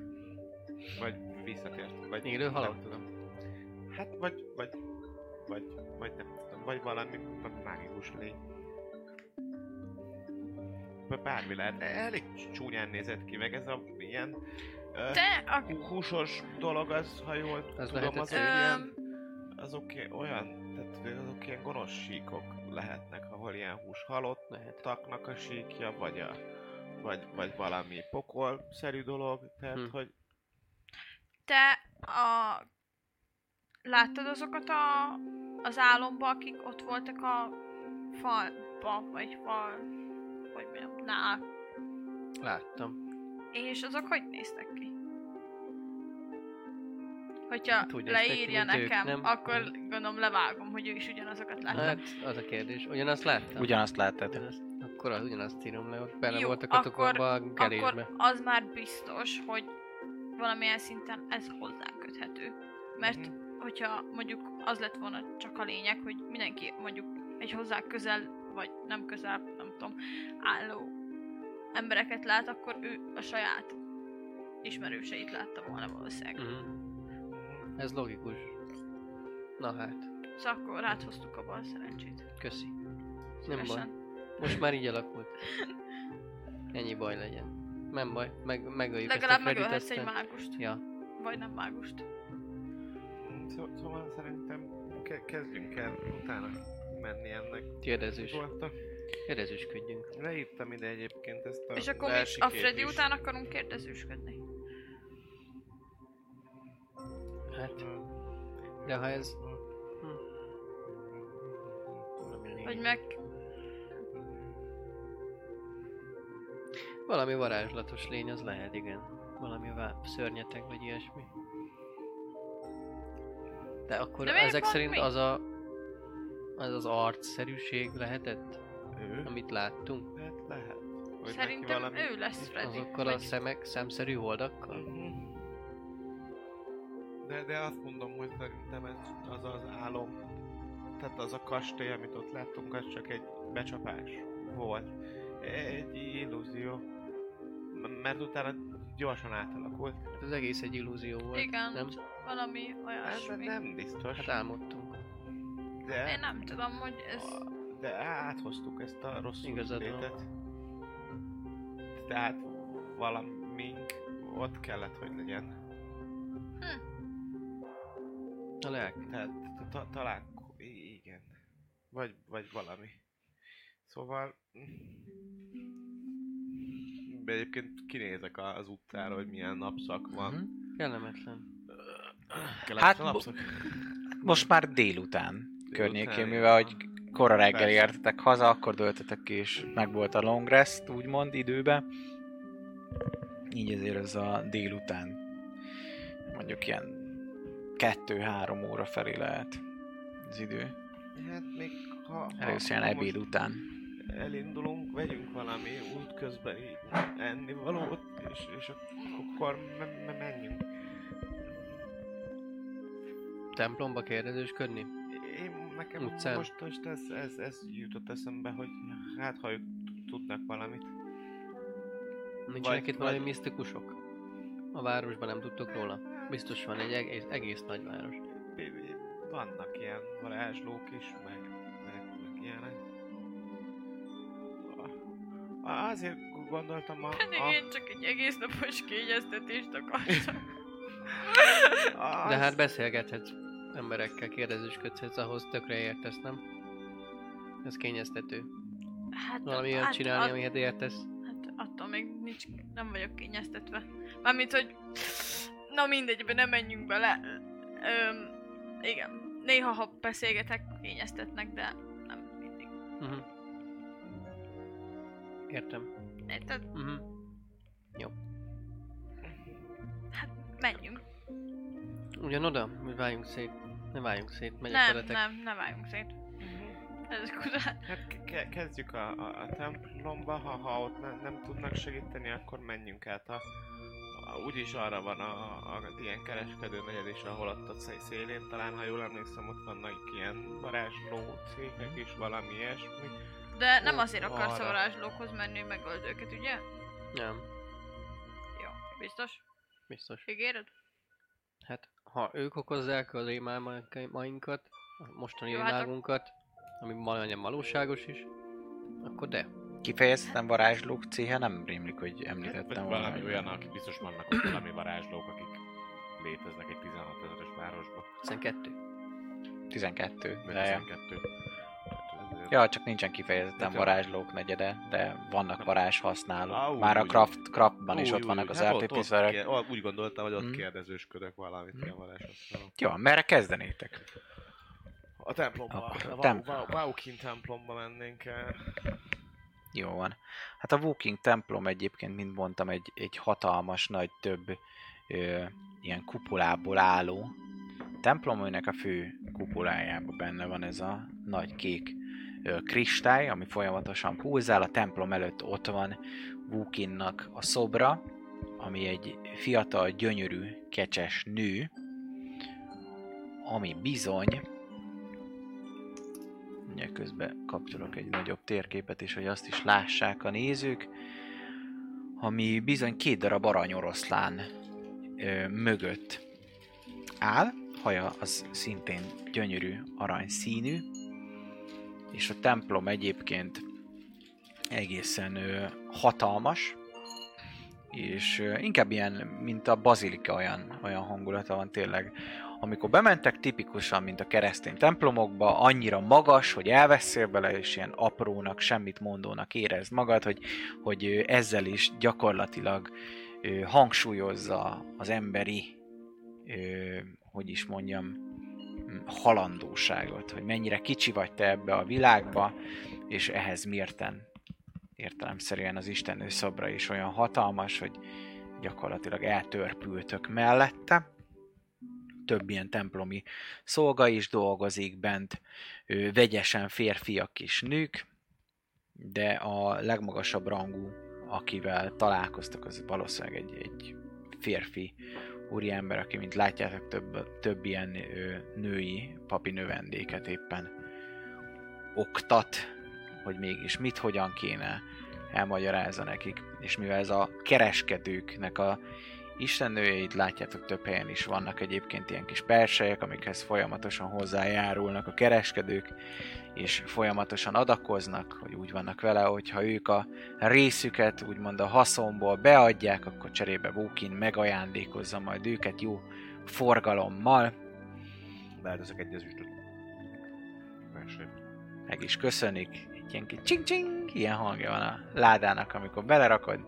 Vagy visszatért. Vagy Élő nem halott? tudom. Hát vagy, vagy, vagy, vagy nem tudom, vagy valami mágikus lény. Bármi lehet. Elég csúnyán nézett ki, meg ez a ilyen te, a, hú- húsos dolog az, ha jól Az tudom, azok Öm. ilyen, azok olyan, tehát azok ilyen gonosz síkok lehetnek, ahol ilyen hús halott Lehet. taknak a síkja, vagy a vagy, vagy valami pokol-szerű dolog, tehát Hm. hogy te a... Láttad azokat a, az álomba, akik ott voltak a falba, vagy fal, hogy mondjam, nál. Láttam. És azok hogy néztek ki? Hogyha Hát néztek leírja mint ők, nekem, nem? akkor gondolom levágom, hogy ő is ugyanazokat látta. Hát, az a kérdés. Ugyanazt láttam? Ugyanazt láttad. Ugyanazt, akkor az ugyanazt írom le, ott bele Jó, voltak a akkor- tokomba a gelésbe. akkor az már biztos, hogy valamilyen szinten ez hozzánk köthető. Mert Mhm. hogyha mondjuk az lett volna csak a lényeg, hogy mindenki mondjuk egy hozzá közel, vagy nem közel, nem tudom, álló embereket lát, akkor ő a saját ismerőseit látta volna valószínűleg. Mhm. Ez logikus. Na hát, Szóval akkor ráthoztuk a bal szerencsét. köszi. Nem baj. Szívesen. Most már így alakult. Ennyi baj legyen. Nem baj, meg, megöljük Legalább ezt a megölhetsz egy mágust. Ja, Vagy nem mágust. szó, szóval szerintem ke- kezdjünk el utána menni ennek. kérdezős. Volt a... Kérdezősködjünk. Leírtam ide egyébként ezt a És akkor mi a Freddy után akarunk kérdezősködni. Hát, de ha ez... Vagy meg Valami varázslatos lény az lehet, igen. Valami vá- szörnyeteg, vagy ilyesmi. De akkor De ezek szerint mi? az a... Az az arcszerűség lehetett, Ő? amit láttunk? Hát lehet. Hogy neki szerintem valami... ő lesz Freddy. Azokkal a Vagy- szemek, szemszerű holdakkal? Mhm. De, de azt mondom, hogy szerintem ez az az álom, tehát az a kastély, amit ott láttunk, az csak egy becsapás volt. Egy illúzió. Mert utána gyorsan átalakult. Az egész egy illúzió volt, Igen, nem? valami olyasmi. nem biztos. Hát álmodtunk. de, Én nem tudom, hogy ez... de áthoztuk ezt a rossz létet. Tehát valamink ott kellett, hogy legyen. A lelk. Tehát ta- talán... Igen. Vagy, vagy valami. Szóval... De egyébként kinézek az utcára, hogy milyen napszak van. Mhm. Kellemetlen. Hát, napszak? Most már délután környékén, Délután, mivel igen. hogy kora reggel Persze. értetek haza, akkor döltetek ki, és meg volt a long rest, úgymond időbe. Így ezért ez a délután mondjuk ilyen kettő-három óra felé lehet az idő. Hát még ha... Először ilyen most ebéd után. Elindulunk, vegyünk valami útközbeni ennivalót, és, és akkor me- me- menjünk. Templomba kérdezősködni? Én nekem Utcán. most, most ez, ez, ez jutott eszembe, hogy hát ha ők tudnak valamit. Nincsenek Vagy- itt valami vagy- misztikusok? A városban nem tudtok róla? Biztos van egy egész, egész nagy város. Vannak ilyen varázslók is, meg, meg, Azért gondoltam a... Pedig a, én csak egy egész napos kényeztetést akartam. a De hát beszélgethetsz emberekkel, kérdezősködhetsz, ahhoz tökre értesz, nem? Ez kényeztető. Hát, Valami olyan hát, csinálni, at- amihez értesz. Hát attól még nincs, nem vagyok kényeztetve. Mármint, hogy... Na mindegy, nem menjünk bele. Öm, igen. Néha, ha beszélgetek, kényeztetnek, de nem mindig. Uh-huh. Értem. Érted? Uh-huh. Hát menjünk. Ugyanoda? Vagy váljunk szét? Ne váljunk szét, megyek Nem, veletek. nem, ne váljunk szét. Ez kurát. Hát ke- ke- kezdjük a, a, a templomba, ha, ha ott ne, nem tudnak segíteni, akkor menjünk át a, a úgyis arra van a, a, a ilyen kereskedő negyed is, ahol ott a szé- szélén talán, ha jól emlékszem, ott vannak ilyen varázsló cégek is, valami ilyesmi. De nem azért akarsz a varázslókhoz menni, hogy megöld őket, ugye? Nem, Jó. Biztos? biztos. Ígéred? Hát, ha ők okozzák az rémálmainkat, a mostani hát rémálmunkat, ami majdnem valóságos is, akkor de. Kifejezetten varázslók céhe nem rémlik, hogy említettem volna. valami olyan, akik biztos vannak ott valami varázslók, akik léteznek egy 16 ezeres városba. 12. 12. Vagy De... 12. Ja, csak nincsen kifejezetten Hát, varázslók negyede, de vannak varázs használók. Á, Már a craft, craftban is ott vannak az Hát ó, Úgy gondoltam, hogy ott Mm. kérdezősködök valamit, ilyen varázsot. Jó, merre kezdenétek? A templomba, Akkor a tem- Waukin templomba mennénk el. Jó van. Hát a Walking templom egyébként, mint mondtam, egy, egy hatalmas, nagy, több ö, ilyen kupolából álló templom, aminek a fő kupolájában benne van ez a nagy kék kristály, ami folyamatosan pulzál. A templom előtt ott van Wukinnak a szobra, ami egy fiatal, gyönyörű, kecses nő, ami bizony Ugye közben kapcsolok egy nagyobb térképet is, hogy azt is lássák a nézők, ami bizony két darab aranyoroszlán ö, mögött áll, haja az szintén gyönyörű aranyszínű, és a templom egyébként egészen hatalmas, és inkább ilyen, mint a bazilika olyan, olyan hangulata van tényleg. Amikor bementek, tipikusan, mint a keresztény templomokba, annyira magas, hogy elveszél bele, és ilyen aprónak, semmit mondónak érezd magad, hogy, hogy ezzel is gyakorlatilag hangsúlyozza az emberi, hogy is mondjam, halandóságot, hogy mennyire kicsi vagy te ebbe a világba, és ehhez mérten értelemszerűen az Istennő szobra is olyan hatalmas, hogy gyakorlatilag eltörpültök mellette. Több ilyen templomi szolga is dolgozik bent, ö, vegyesen férfiak és nők, de a legmagasabb rangú, akivel találkoztak, az valószínűleg egy, egy férfi úriember, aki, mint látjátok, több, több ilyen ö, női papi növendéket éppen oktat, hogy mégis mit, hogyan kéne elmagyarázza nekik. És mivel ez a kereskedőknek a istennőjeit látjátok több helyen is vannak egyébként ilyen kis perselyek, amikhez folyamatosan hozzájárulnak a kereskedők, és folyamatosan adakoznak, hogy úgy vannak vele, hogyha ők a részüket, úgymond a haszonból beadják, akkor cserébe Wókin megajándékozza majd őket jó forgalommal, Beáldozok egy ezüstöt. Meg is köszönik, egy ilyen kis csing csing ilyen hangja van a ládának, amikor belerakod.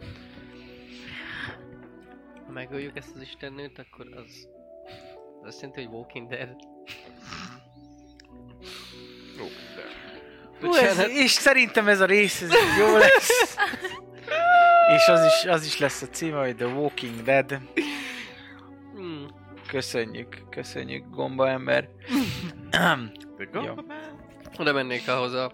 Megöljük ezt az istennőt, akkor az, az azt jelenti, hogy Walking Dead. Jó, de... Hú, ez, és szerintem ez a rész ez jó lesz. és az is, az is lesz a címe, hogy The Walking Dead. Hmm. Köszönjük, köszönjük, gomba ember. Oda mennék ahhoz a,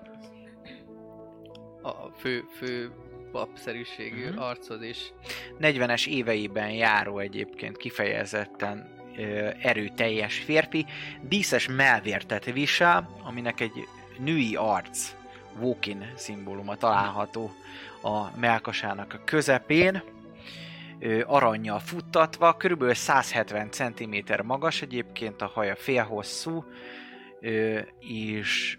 a fő, fő papszerűségű uh-huh. arcod is. 40-es éveiben járó egyébként kifejezetten ö, erőteljes férfi, díszes melvértet visel, aminek egy női arc, Wokin szimbóluma található a melkasának a közepén, ö, aranyjal futtatva, körülbelül 170 cm magas egyébként, a haja félhosszú, és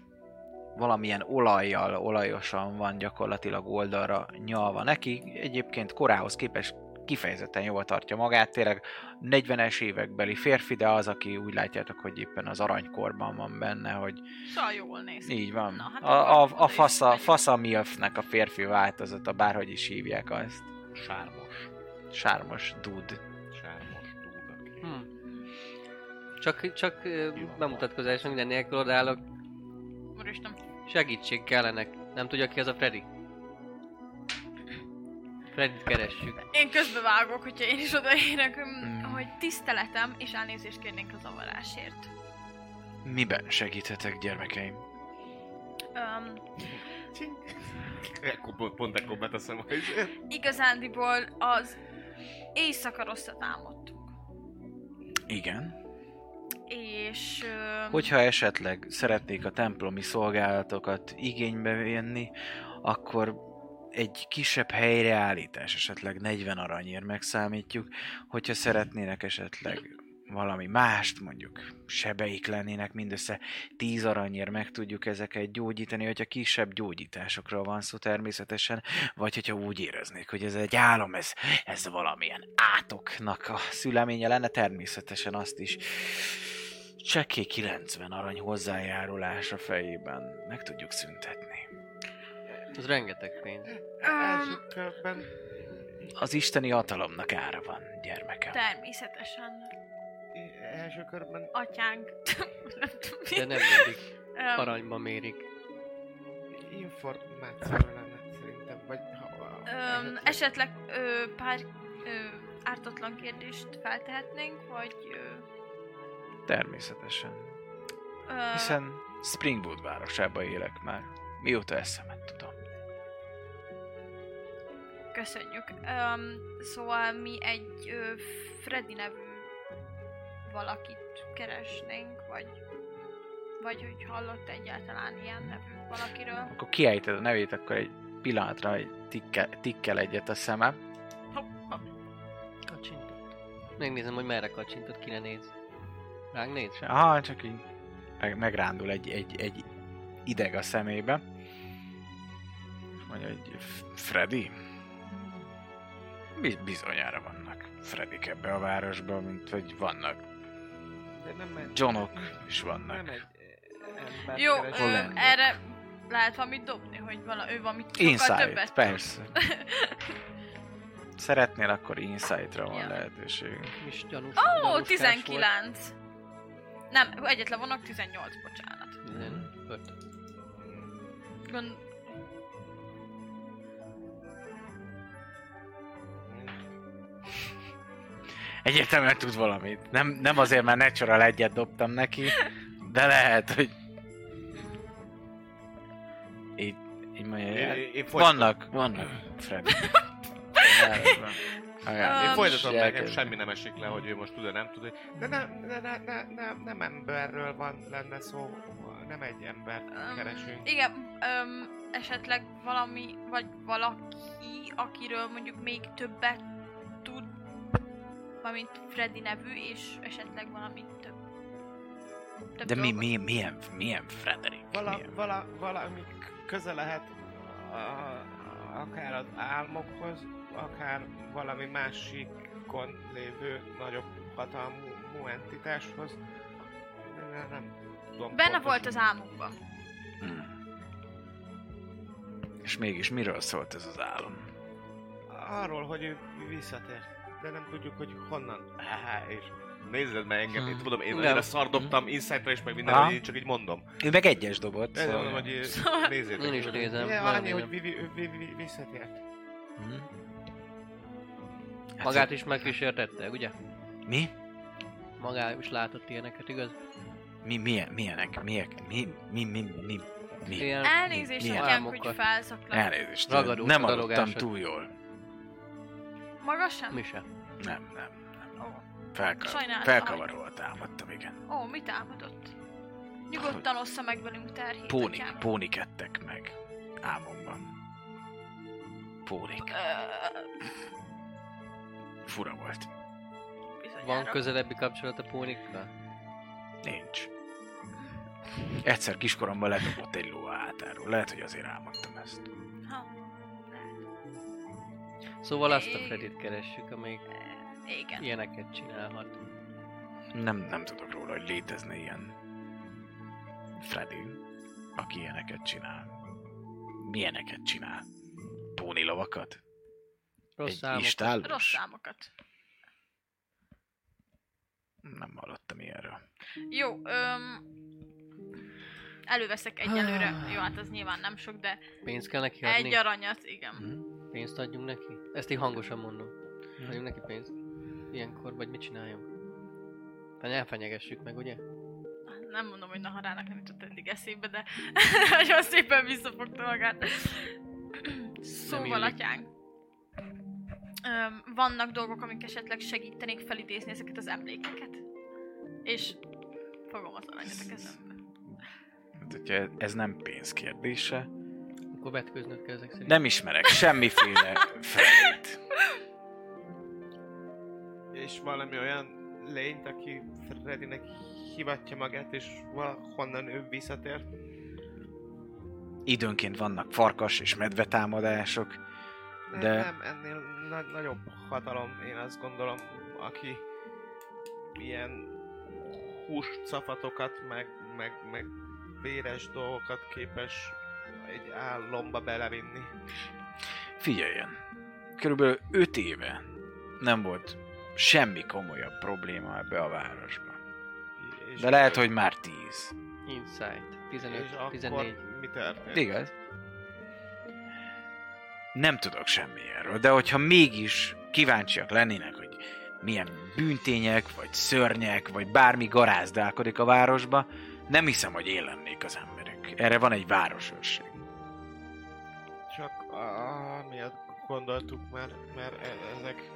valamilyen olajjal, olajosan van gyakorlatilag oldalra nyalva neki. Egyébként korához képest kifejezetten jól tartja magát, tényleg 40-es évekbeli férfi, de az, aki úgy látjátok, hogy éppen az aranykorban van benne, hogy Szóval jól néz ki. így van. Na, hát a, a, a fasza, fasza milfnek a férfi változata, bárhogy is hívják azt. Sármos. Sármos dud. Sármos aki... Hmm. Csak, csak bemutatkozás minden nélkül odállok. Úristen. Segítség kellenek. Nem tudja ki az a Freddy? Freddyt keressük. Én közbevágok, hogyha én is odaérek, Mm. mm. hogy tiszteletem, és elnézést kérnénk a zavarásért. Miben segíthetek, gyermekeim? Um, Ekkor pont, ekkor beteszem a igazándiból az éjszaka rosszat álmodtunk. Igen. És... Hogyha esetleg szeretnék a templomi szolgálatokat igénybe venni, akkor egy kisebb helyreállítás, esetleg 40 aranyért megszámítjuk, hogyha szeretnének esetleg valami mást, mondjuk sebeik lennének, mindössze 10 aranyért meg tudjuk ezeket gyógyítani, hogyha kisebb gyógyításokról van szó természetesen, vagy hogyha úgy éreznék, hogy ez egy álom, ez, ez valamilyen átoknak a szüleménye lenne, természetesen azt is csekély 90 arany hozzájárulás a fejében meg tudjuk szüntetni. Ez rengeteg pénz. Első körben Az isteni hatalomnak ára van, gyermekem. Természetesen. első körben Atyánk. Nem tudom mi. De nem mindig aranyba mérik. információ lenne szerintem, vagy ha, öm, esetleg ö, pár ö, ártatlan kérdést feltehetnénk, vagy... Ö, Természetesen. Hiszen Springwood városában élek már. Mióta eszemet tudom. Köszönjük. Um, szóval mi egy ö, Freddy nevű valakit keresnénk, vagy vagy hogy hallott egyáltalán ilyen nevű valakiről. Akkor kiejted a nevét, akkor egy pillanatra egy tikkel, tikkel egyet a szemem. Kacsintott. Megnézem, hogy merre kacsintott, kire néz. Ránk néz? És Aha, csak így meg, megrándul egy, egy, egy ideg a szemébe. És mondja, hogy "F- Freddy? Biz- bizonyára vannak Freddyk ebbe a városban, mint hogy vannak. De nem egy, Johnok is vannak. Nem egy ember Jó, ö, erre lehet valamit dobni, hogy vala, ő valamit sokkal Insight, többet persze. Szeretnél, akkor Insight-ra van Ja. lehetőségünk. Ó, volt. 19! Nem, egyetlen vannak 18, bocsánat. 15. Gond... Egyértelműen tud valamit. Nem, nem azért, mert natural egyet dobtam neki, de lehet, hogy... Így, így mondja, vannak, vannak, Freddy. Magán- én folytatom, nekem elkezd- semmi nem esik le, hogy ő most tud nem tud. De nem, de ne, ne, ne, nem emberről van lenne szó, nem egy embert keresünk. Igen, öm, esetleg valami, vagy valaki, akiről mondjuk még többet tud, valamint Freddy nevű, és esetleg valami több. több De mi, mi, milyen, milyen Frederick? Vala, Milyen? vala, valami köze lehet a, akár az álmokhoz, akár valami másikon lévő nagyobb hatalmú entitáshoz. De nem, nem tudom Benne pontosan. volt az álmukban. Hmm. És mégis miről szólt ez az álom? Arról, hogy ő visszatért, de nem tudjuk, hogy honnan. Há, és nézzed meg engem, én Hmm. tudom, én Nem. annyira szardobtam insight is, meg minden, hogy én csak így mondom. Ő meg egyes dobott. Szóval... mondom, hogy Szóval- nézzétek. Én is nézem, annyi, hogy nézem. vi, vi, vi, vi, visszatért. Hmm. Hát Magát is megkísértette, ugye? Mi? Magát is látott ilyeneket, igaz? Mi, milyen, milyenek, milyek, mi, mi, mi, mi, mi? Ilyen Elnézést, milyen atyánk, hogy álmokat? felszaklat. Elnézést, Ragadós nem aludtam túl jól. Maga sem? mi se. Nem, nem. Ó, Felka- Sajnálom, felkavarolt álmodtam, igen. Ó, mit álmodott? Nyugodtan ossza meg velünk terhét, Pónik, atyánk. pónik ettek meg álmomban. Pónik. Fura volt. bizonyára. Van közelebbi kapcsolat a pónikkal? Nincs. Egyszer kiskoromban ledobott egy ló a hátáról. Lehet, hogy azért álmodtam ezt. Ha, Szóval azt a Fredit keressük, amelyik igen. ilyeneket csinálhat. Nem, nem tudok róla, hogy létezne ilyen Freddy, aki ilyeneket csinál. Milyeneket csinál? Póni lovakat? Rossz Egy álmok. istállós? Rossz számokat. Nem hallottam ilyenről. Jó, öm, előveszek egyelőre. Jó, hát az nyilván nem sok, de Pénzt kell neki egy adni? aranyat, igen. Hm? Pénzt adjunk neki? Ezt így hangosan mondom. Adjunk neki pénzt? Ilyenkor, vagy mit csináljunk? Hát elfenyegessük meg, ugye? Nem mondom, hogy Naharának nem jutott eddig eszébe, de nagyon szépen visszafogta magát. Szóval, atyánk. Öm, vannak dolgok, amik esetleg segítenék felidézni ezeket az emlékeket? És fogom az aranyat a kezembe. Hát, hogyha ez nem pénz kérdése. Akkor vetköznöd kell ezek szerint. Nem ismerek semmiféle felét. És valami olyan lényt, aki Freddynek hivatja magát, és valahonnan ő visszatért. Időnként vannak farkas és medve támadások. Nem, De- nem ennél na- nagyobb hatalom, én azt gondolom, aki ilyen húscafatokat, meg, meg, meg véres dolgokat képes egy álomba belevinni. Figyeljen, körülbelül 5 éve nem volt semmi komolyabb probléma ebbe a városba. És De lehet, hogy már 10. Insight. és 15, akkor 14. mi történt? Igaz? Nem tudok semmi erről, de hogyha mégis kíváncsiak lennének, hogy milyen bűntények, vagy szörnyek, vagy bármi garázdálkodik a városba, nem hiszem, hogy én lennék az emberek. Erre van egy városőrség. Csak amiatt gondoltuk, mert, mert ezek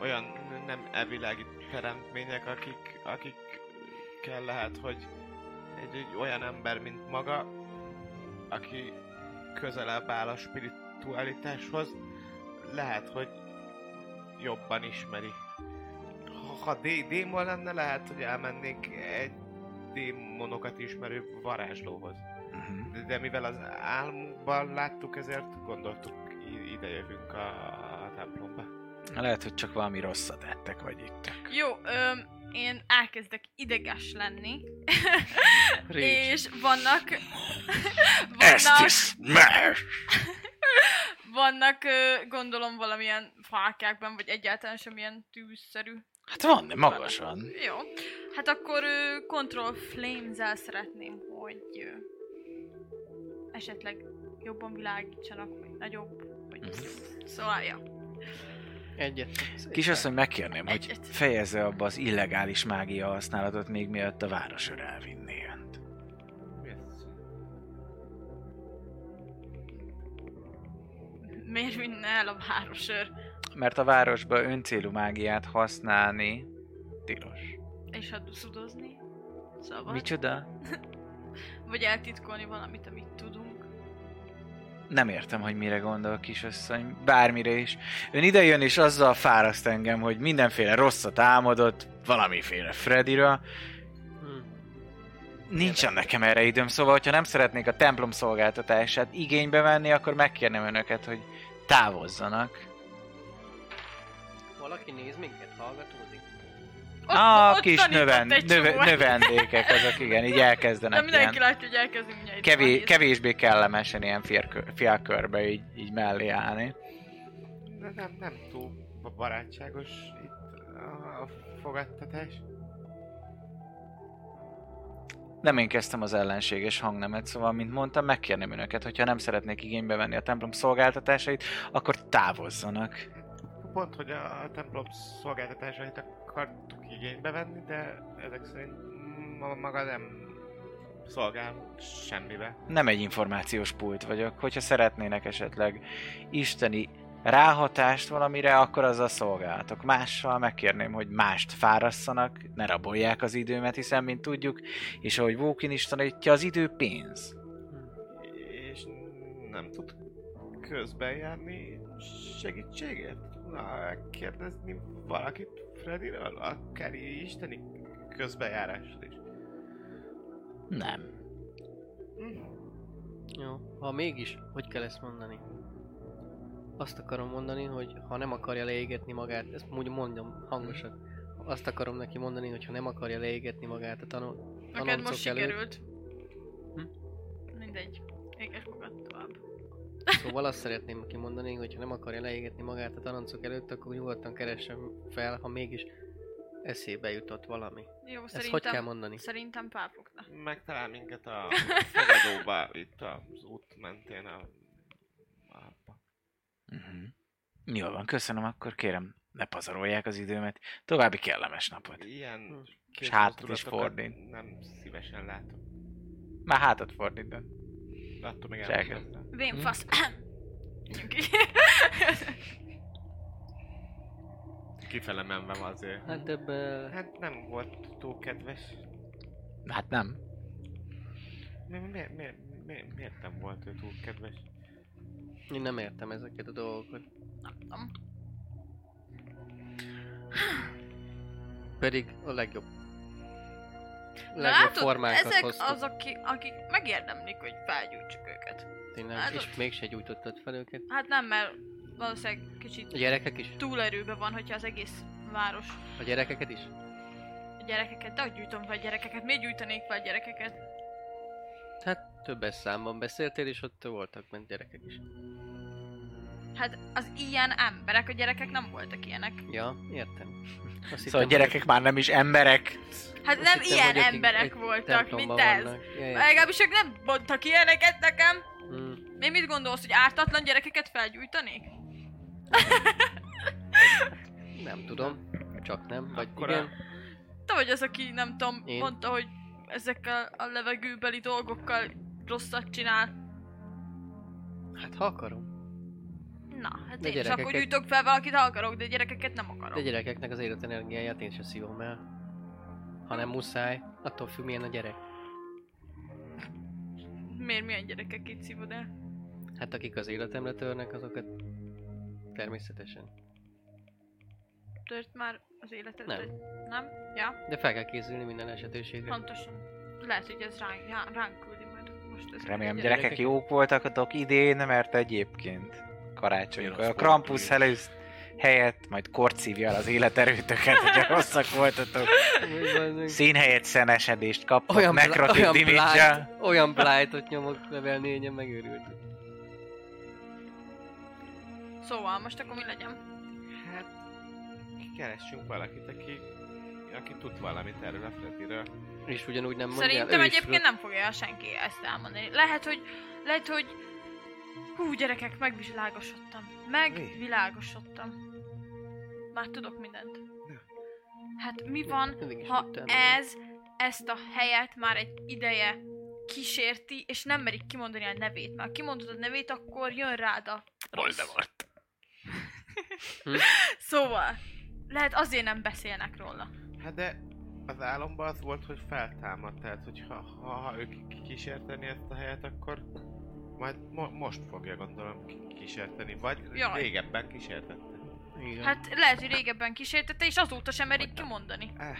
olyan nem elvilági teremtmények, akik, akikkel lehet, hogy egy, egy olyan ember, mint maga, aki közelebb áll a spiritualitáshoz, lehet, hogy jobban ismeri. Ha, ha dé- démon lenne, lehet, hogy elmennék egy démonokat ismerő varázslóhoz. Uh-huh. De, de mivel az álmunkban láttuk, ezért gondoltuk, ide jövünk a, a templomba. Lehet, hogy csak valami rosszat ettek, vagy ittek. Jó, öm, én elkezdek ideges lenni. És vannak... Ezt vannak, is más! vannak gondolom valamilyen fákákban, vagy egyáltalán semmilyen tűzszerű. Hát van, de magas van. Jó. Hát akkor Control Flames-el szeretném, hogy esetleg jobban világítsanak, vagy nagyobb, vagy... Mhm. Szóval, ja. Egyet. Kisasszony, megkérném, hogy Egyet. fejezze abba az illegális mágia használatot még mielőtt a városőr elvinné Miért vinne el a városőr? Mert a városba öncélú mágiát használni tilos. És haduszudozni? Szabad? Micsoda? Vagy eltitkolni valamit, amit tudunk? Nem értem, hogy mire gondol kisasszony. Bármire is. Ön idejön és azzal fáraszt engem, hogy mindenféle rosszat álmodott, valamiféle Freddyra. Hm. Nincsen nekem erre időm, szóval, hogyha nem szeretnék a templom szolgáltatását igénybe venni, akkor megkérném önöket, hogy távozzanak. Valaki néz minket, hallgatózik. A ott kis növen, növe, növendékek, azok igen, így De elkezdenek mindenki ilyen látja, hogy elkezdünk itt kevés, kevésbé kellemesen ilyen férkö- fialkörbe így, így mellé állni. De nem, nem túl ba- barátságos itt a fogadtatás. Nem én kezdtem az ellenséges hangnemet, szóval, mint mondtam, megkérném önöket, hogyha nem szeretnék igénybe venni a templom szolgáltatásait, akkor távozzanak. Pont, hogy a, templom szolgáltatásait akartuk igénybe venni, de ezek szerint ma- maga nem szolgál semmibe. Nem egy információs pult vagyok. Hogyha szeretnének esetleg isteni ráhatást valamire, akkor azzal szolgáltok. Mással megkérném, hogy mást fárasszanak, ne rabolják az időmet, hiszen, mint tudjuk, és ahogy Vókin is tanítja, az idő pénz. És nem tud közben járni segítségért? Na, kérdezni valakit Freddyről? Akár isteni közbejárásról is. Nem. Hm. Jó, ha mégis, hogy kell ezt mondani? Azt akarom mondani, hogy ha nem akarja leégetni magát, ezt úgy mondjam hangosan. Azt akarom neki mondani, hogy ha nem akarja leégetni magát a tanul, Neked most előtt, sikerült. Hm? Mindegy. Éges magad tovább. Szóval azt szeretném neki mondani, hogy ha nem akarja leégetni magát a tanoncok előtt, akkor nyugodtan keressen fel, ha mégis eszébe jutott valami. Jó, Ezt szerintem... hogy kell mondani? Szerintem páfogna. Megtalál minket a fogadóba, itt az út mentén a... Uh-huh. Jól van, köszönöm, akkor kérem, ne pazarolják az időmet. További kellemes napot. Ilyen És hátat is fordít. Nem szívesen látom. Már hátat fordítod. De attól még elkezdem. Vén fasz. Menjünk ki. Kifele menve azért. Hát ebbe... Hát nem volt túl kedves. Hát nem. Mi, mi, mi, mi, miért nem volt ő túl kedves? Én nem értem ezeket a dolgokat. Nem tudom. Pedig a legjobb. De Legjobb látod, formákat ezek hoztuk. azok, ki, akik megérdemlik, hogy felgyújtsuk őket. Tényleg, látod? és mégse gyújtottad fel őket. Hát nem, mert valószínűleg kicsit A gyerekek is? túlerőben van, hogyha az egész város A gyerekeket is? a gyerekeket, de hogy gyújtom fel a gyerekeket, miért gyújtanék fel a gyerekeket? Többes számban beszéltél, és ott voltak ment gyerekek is. Hát az ilyen emberek, a gyerekek nem voltak ilyenek. Ja, értem. Azt Szóval a gyerekek már nem is emberek. Hát azt nem hittem, ilyen hogy akik emberek egy voltak, mint ez. vannak. Ja, értem. Legalábbis ők nem mondtak ilyeneket nekem. Hmm. Mi mit gondolsz, hogy ártatlan gyerekeket felgyújtanék? Nem tudom. Csak nem. Vagy Akkor igen. Te vagy az, aki nem tudom, Én? mondta, hogy ezekkel a levegőbeli dolgokkal rosszat csinál. Hát ha akarom. Na, hát De én gyerekeket- akkor gyújtok fel valakit, ha akarok, de gyerekeket nem akarok. De gyerekeknek az életenergiáját én sem szívom el. Ha nem muszáj, attól függ milyen a gyerek. Miért milyen gyerekek itt szívod el? Hát akik az életemre törnek, azokat természetesen. Tört már az életed? Nem. Nem? Ja, De fel kell készülni minden esetőségre. pontosan. Lehet, hogy ez ránk, ránk most ez. Remélem a gyerekek gyerekek- jók voltak idén, mert egyébként karácsonykor a Krampus előtt helyett majd korcívja el az életerőtöket, hogyha rosszak voltatok. Szín helyett szenesedést kaptok, olyan, bla- nekrotik olyan, blight, olyan blightot nyomok level 4 megőrültek. Szóval, most akkor mi legyen? Hát, keressünk valakit, aki, aki tud valamit erről a Freddyről. És ugyanúgy nem mondja Szerintem ő is egyébként nem fogja senki ezt elmondani. Lehet, hogy... Lehet, hogy... Hú, gyerekek, megvilágosodtam. Megvilágosodtam. Már tudok mindent. Hát mi van, ha ez ezt a helyet már egy ideje kísérti, és nem merik kimondani a nevét. Mert ha kimondod a nevét, akkor jön rád a. Voldemort. Szóval, lehet azért nem beszélnek róla. Hát de az álomban az volt, hogy feltámad, tehát hogy ha, ha, ha ő kísérteni ezt a helyet, akkor majd mo- most fogja gondolom kísérteni, vagy Jaj. régebben kísértette. Igen. Hát lehet, hogy régebben kísértette, és azóta sem merik nem. kimondani. Eh,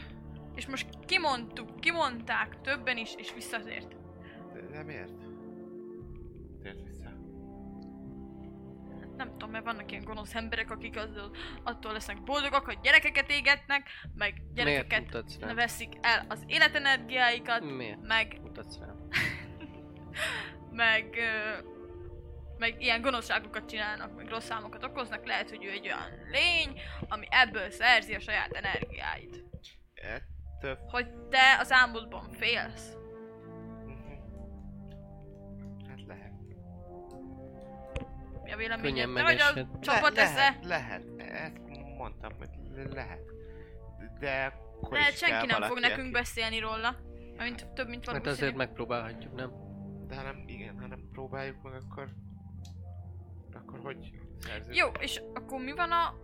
És most kimondtuk, kimondták többen is, és visszatért. de, de miért? Nem tudom, mert vannak ilyen gonosz emberek, akik az, attól lesznek boldogak, hogy gyerekeket égetnek, meg gyerekeket veszik el az életenergiáikat, Miért meg, mutatsz rám? meg, ö, meg ilyen gonoszságokat csinálnak, meg rossz számokat okoznak, lehet, hogy ő egy olyan lény, ami ebből szerzi a saját energiáit. Ettől... Hogy te az álmodban félsz. Mi a véleményed? Könnyen vagy a csapat Le- lehet, lehet. Ezt mondtam, hogy le- lehet. De akkor Lehet, is senki kell nem fog nekünk beszélni róla. Mint több, mint Hát valószínű. azért megpróbálhatjuk, nem? De ha nem, igen, ha nem próbáljuk meg, akkor... Akkor hogy szerzünk? Jó, és akkor mi van a...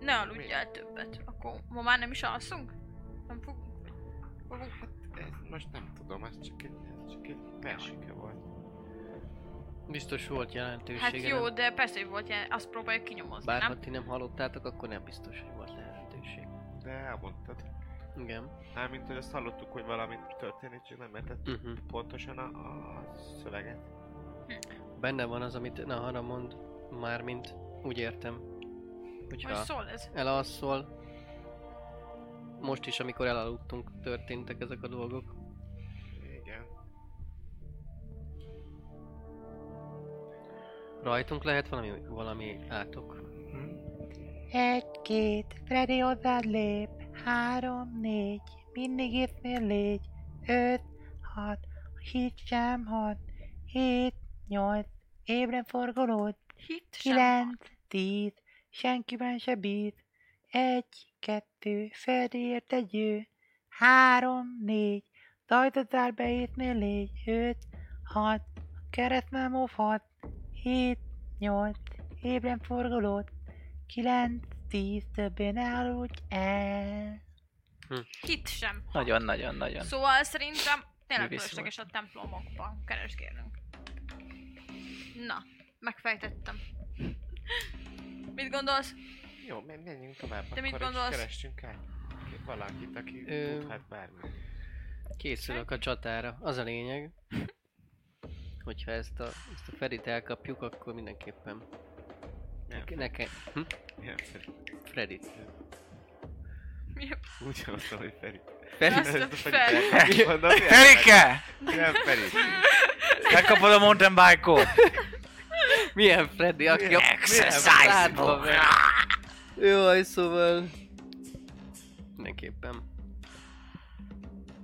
Ne aludjál többet. Akkor ma már nem is alszunk? Nem fogunk? Fogunk? Ez most nem tudom, ez csak egy, ez csak egy volt. Biztos volt jelentősége. Hát jó, nem? de persze, hogy volt ilyen, azt próbáljuk kinyomozni, Bár ha nem? ti nem hallottátok, akkor nem biztos, hogy volt lehetőség. De elmondtad. Igen. Mármint, hogy azt hallottuk, hogy valami történik, csak nem értettük Uh-huh. pontosan a, a szöveget. Benne van az, amit ne arra mond, mármint úgy értem, Hogy hogyha szól ez? elalszol, most is, amikor elaludtunk, történtek ezek a dolgok. Rajtunk lehet valami, valami átok. Egy-két, Freddy hozzád lép. Három, négy, mindig észnél légy. Öt, hat, hit sem hat. Hét, nyolc, ébren forgolódj. Hit Kilenc, tíz, senkiben se bíz. Egy, kettő, Feriért egy ő. Három, négy, zajtotál beétnél légy. Öt, hat, kereszt nem óvhat. Hét, nyolc, ébren forgolót. Kilenc, tíz, többé ne aludj el. Hit sem. Nagyon-nagyon-nagyon. Szóval szerintem tényleg fölösleges a templomokban keresgélnünk. Na, megfejtettem. Mit gondolsz? Jó, men- menjünk tovább. Te mit gondolsz? Keressünk el valakit, aki Ö, tudhat bármit. Készülök a csatára. Az a lényeg. Hogyha ezt a, ezt a Ferit elkapjuk, akkor mindenképpen Milyen, nekem... Hm? milyen Feri? Fredit. Mi Úgy hallottam, hogy Feri. Feri? Azt a a Feri. Mondom, milyen Erike! Feri? Milyen Feri? Megkapod a mountain bike-ot! Milyen Freddy, aki a Exercise? Jaj, szóval... Mindenképpen.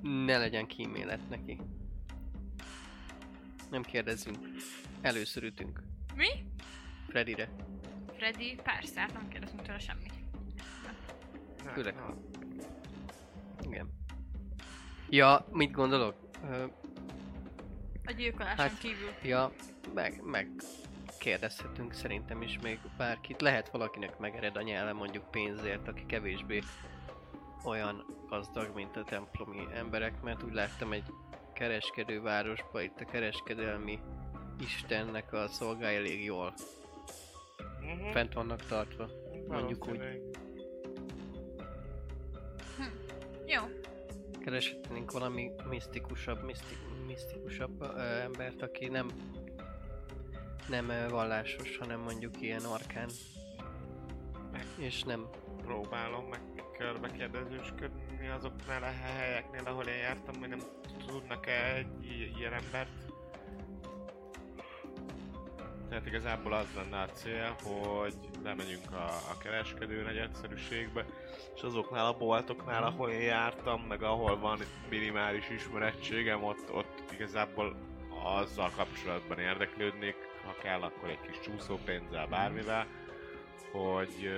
Ne legyen kímélet neki. Nem kérdezzünk. Először ütünk. Mi? Freddyre. Freddy, persze, hát nem kérdezünk tőle semmit. Főleg. Igen. Ja, mit gondolok? Ö, A gyilkoláson Hát- kívül. ja, meg, meg kérdezhetünk szerintem is még bárkit. Lehet valakinek megered a nyelve mondjuk pénzért, aki kevésbé olyan gazdag, mint a templomi emberek, mert úgy láttam egy kereskedővárosba, itt a kereskedelmi istennek a szolgái elég jól Mhm. fent vannak tartva. Mondjuk úgy. Valószínűleg. Jó. Kereshetnénk valami misztikusabb, miszti, misztikusabb ö, embert, aki nem nem ö, vallásos, hanem mondjuk ilyen arkán. És nem Próbálom meg körbe kérdezősködni azoknál a helyeknél, ahol én jártam, hogy nem tudnak-e egy ilyen embert. Tehát igazából az lenne a cél, hogy lemegyünk a, a kereskedő negyedszerűségbe, és azoknál a boltoknál, ahol én jártam, meg ahol van minimális ismerettségem, ott, ott igazából azzal kapcsolatban érdeklődnék, ha kell, akkor egy kis csúszópénzzel, bármivel, hogy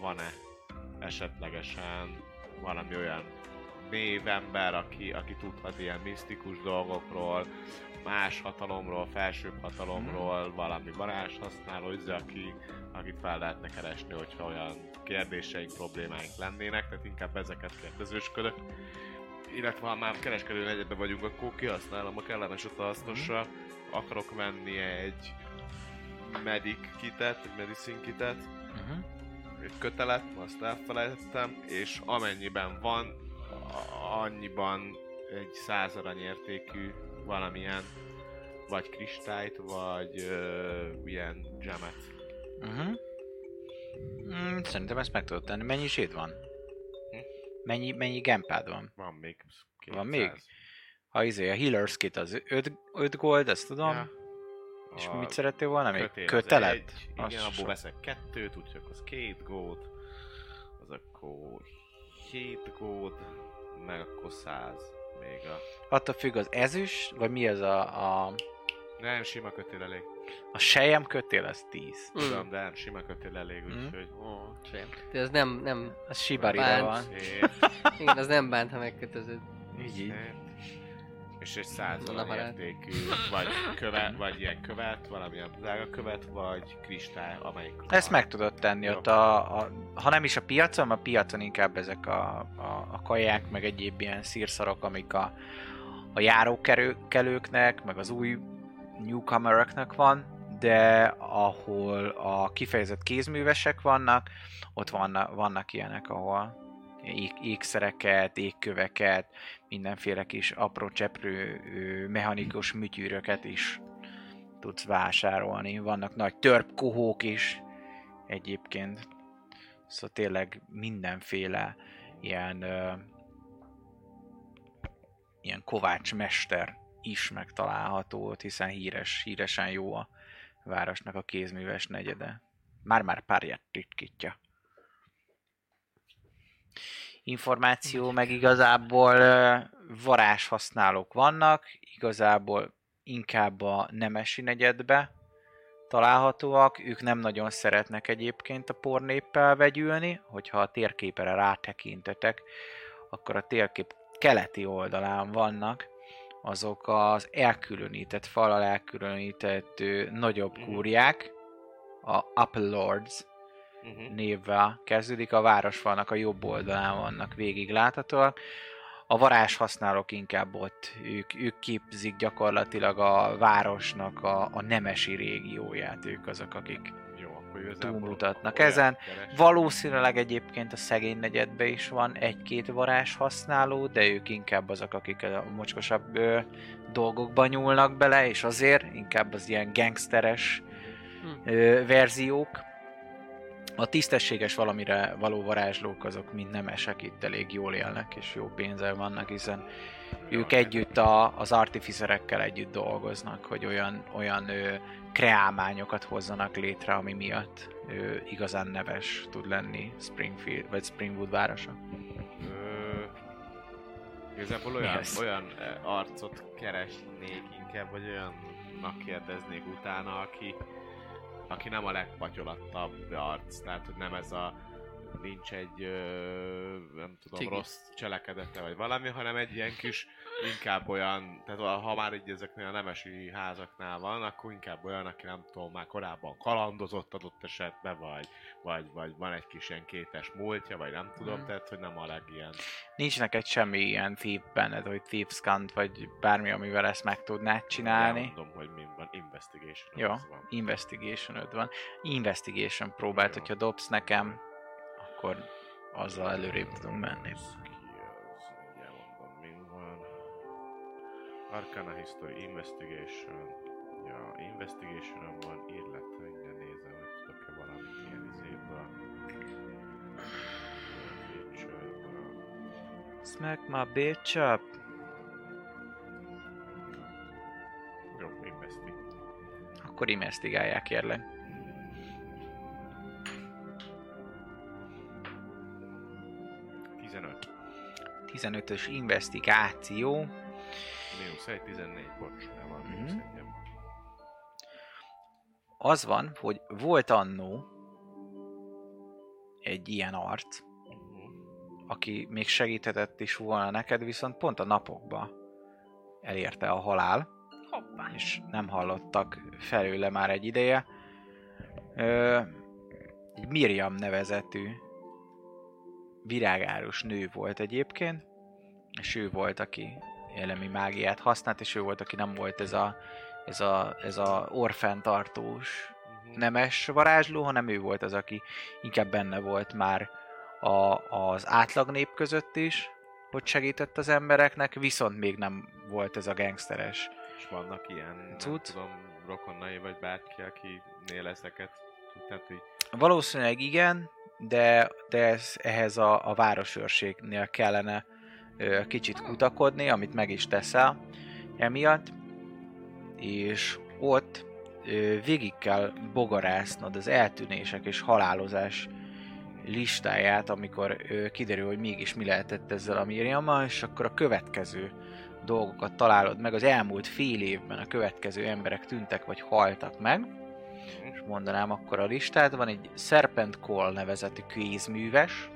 van-e esetlegesen valami olyan névember, aki, aki tudhat ilyen misztikus dolgokról, más hatalomról, felsőbb hatalomról, valami varázshasználó, izé, aki, akit fel lehetne keresni, hogyha olyan kérdéseink, problémáink lennének, tehát inkább ezeket kérdezősködök. Illetve ha már kereskedő negyedben vagyunk, akkor kihasználom a kellemes utaztossal. Akarok venni egy medic kitet, egy medicine kitet, Uh-huh. egy kötelet, azt elfelejtettem, és amennyiben van, annyiban egy száz aranyértékű valamilyen, vagy kristályt, vagy ö, ilyen gemet. Uh-huh. Mm, szerintem ezt meg tudod tenni. Mennyi zsét van? Hm? Mennyi, mennyi gempád van? Van még 200. Van még? Ha izé, a Healer's Kit az 5 gold, ezt tudom. Ja. És A mit szerettél volna még? kötél Kötelet? Egy, igen, abból sok. veszek kettőt, úgyhogy az két gold, az akkor 7 gold, meg akkor 100 még a... Attól függ az ezüst, vagy mi az a, a, Nem, sima kötél elég. a sejem kötél, az 10. Tudom, de nem, sima kötél elég, Mm. úgyhogy... Ó, sem. De ez nem, nem, Az Shibari Bánt. van. Szép. igen, az nem bánt, ha megkötözöd. Így, így. Szép. És egy száz Na, arany hát. értékű, vagy követ, vagy ilyen követ, valamilyen drága követ, vagy kristály, amelyik... Ezt meg tudod tenni Jó. ott a, a, ha nem is a piacon, a piacon inkább ezek a, a, a kaják, meg egyéb ilyen szírszarok, amik a, a járókelőknek, meg az új newcomeröknek van, de ahol a kifejezett kézművesek vannak, ott vannak, vannak ilyenek, ahol ékszereket, égköveket, mindenféle kis apró cseprő mechanikus műtyűröket is tudsz vásárolni. Vannak nagy törpkohók is egyébként. Szóval tényleg mindenféle ilyen ö, ilyen kovácsmester is megtalálható hiszen híres, híresen jó a városnak a kézműves negyede. Már-már párját titkítja. Információ meg igazából varázshasználók vannak, igazából inkább a nemesi negyedbe találhatóak. Ők nem nagyon szeretnek egyébként a pornéppel vegyülni. Hogyha a térképre rátekintetek, akkor a térkép keleti oldalán vannak azok az elkülönített, falal elkülönített ö, nagyobb Mhm. kúriák, a Upper Lords Uh-huh. névvel kezdődik, a városfalnak a jobb oldalán vannak végig láthatóak. A varázs használók inkább ott, ők, ők képzik gyakorlatilag a városnak a, a nemesi régióját, ők azok, akik túlmutatnak ezen. keres- Valószínűleg egyébként a szegény negyedben is van egy-két varázs használó, de ők inkább azok, akik a mocskosabb ö, dolgokba nyúlnak bele, és azért inkább az ilyen gangsteres Hm. ö, verziók. A tisztességes valamire való varázslók azok mind nemesek itt elég jól élnek, és jó pénzzel vannak, hiszen ők együtt a, az artificerekkel együtt dolgoznak, hogy olyan, olyan ö, kreálmányokat hozzanak létre, ami miatt ö, igazán neves tud lenni Springfield vagy Springwood városa. Ö, Igazából olyan, ez? olyan arcot keresnék inkább, vagy olyannak kérdeznék utána, aki, aki nem a legpatyolattabb arc, tehát hogy nem ez a nincs egy, nem tudom, Cigi. rossz cselekedete vagy valami, hanem egy ilyen kis, inkább olyan, tehát ha már így ezeknél a nemesi házaknál van, akkor inkább olyan, aki nem tudom, már korábban kalandozott adott esetben, vagy, vagy, vagy van egy kis ilyen kétes múltja, vagy nem tudom, Mhm. tehát hogy nem a legilyen Nincs neked semmi ilyen thief benned, hogy thieves vagy bármi, amivel ezt meg tudnád csinálni. Mondom, hogy mi van, investigation. Jó, van. investigation van. Investigation próbált, Jó. hogyha dobsz nekem, akkor azzal előrébb tudunk menni. Arcana History, Investigation. Ja, investigation van, illetve mindjárt nézem, hogy tudok-e valamit ilyen izéből. Smack my bitch up. Jó, investi. Akkor investigálják, kérlek. 15-ös investigáció. Mínusz egy, 14, bocs, nem van mínusz Mhm. egyem. Az van, hogy volt annó egy ilyen arc, Mhm. aki még segíthetett is volna neked, viszont pont a napokban elérte a halál, Hoppá. és nem hallottak felőle már egy ideje. Ö, egy Miriam nevezetű virágárus nő volt egyébként, és ő volt, aki élemi mágiát használt, és ő volt, aki nem volt ez a, ez a, ez a orfenntartós Mhm. nemes varázsló, hanem ő volt az, aki inkább benne volt már a, az átlag nép között is, hogy segített az embereknek, viszont még nem volt ez a gangsteres. És vannak ilyen, Cucc? tudom, rokonnai vagy bárki, akinél ezeket tehát hogy Valószínűleg igen, de, de ez, ehhez a, a városőrségnél kellene ö, kicsit kutakodni, amit meg is teszel emiatt, és ott ö, végig kell bogarásznod az eltűnések és halálozás listáját, amikor ö, kiderül, hogy mégis mi lehetett ezzel a Miriammal, és akkor a következő dolgokat találod meg. Az elmúlt fél évben a következő emberek tűntek vagy haltak meg, mondanám akkor a listát, van egy Serpent Call nevezetű kézműves,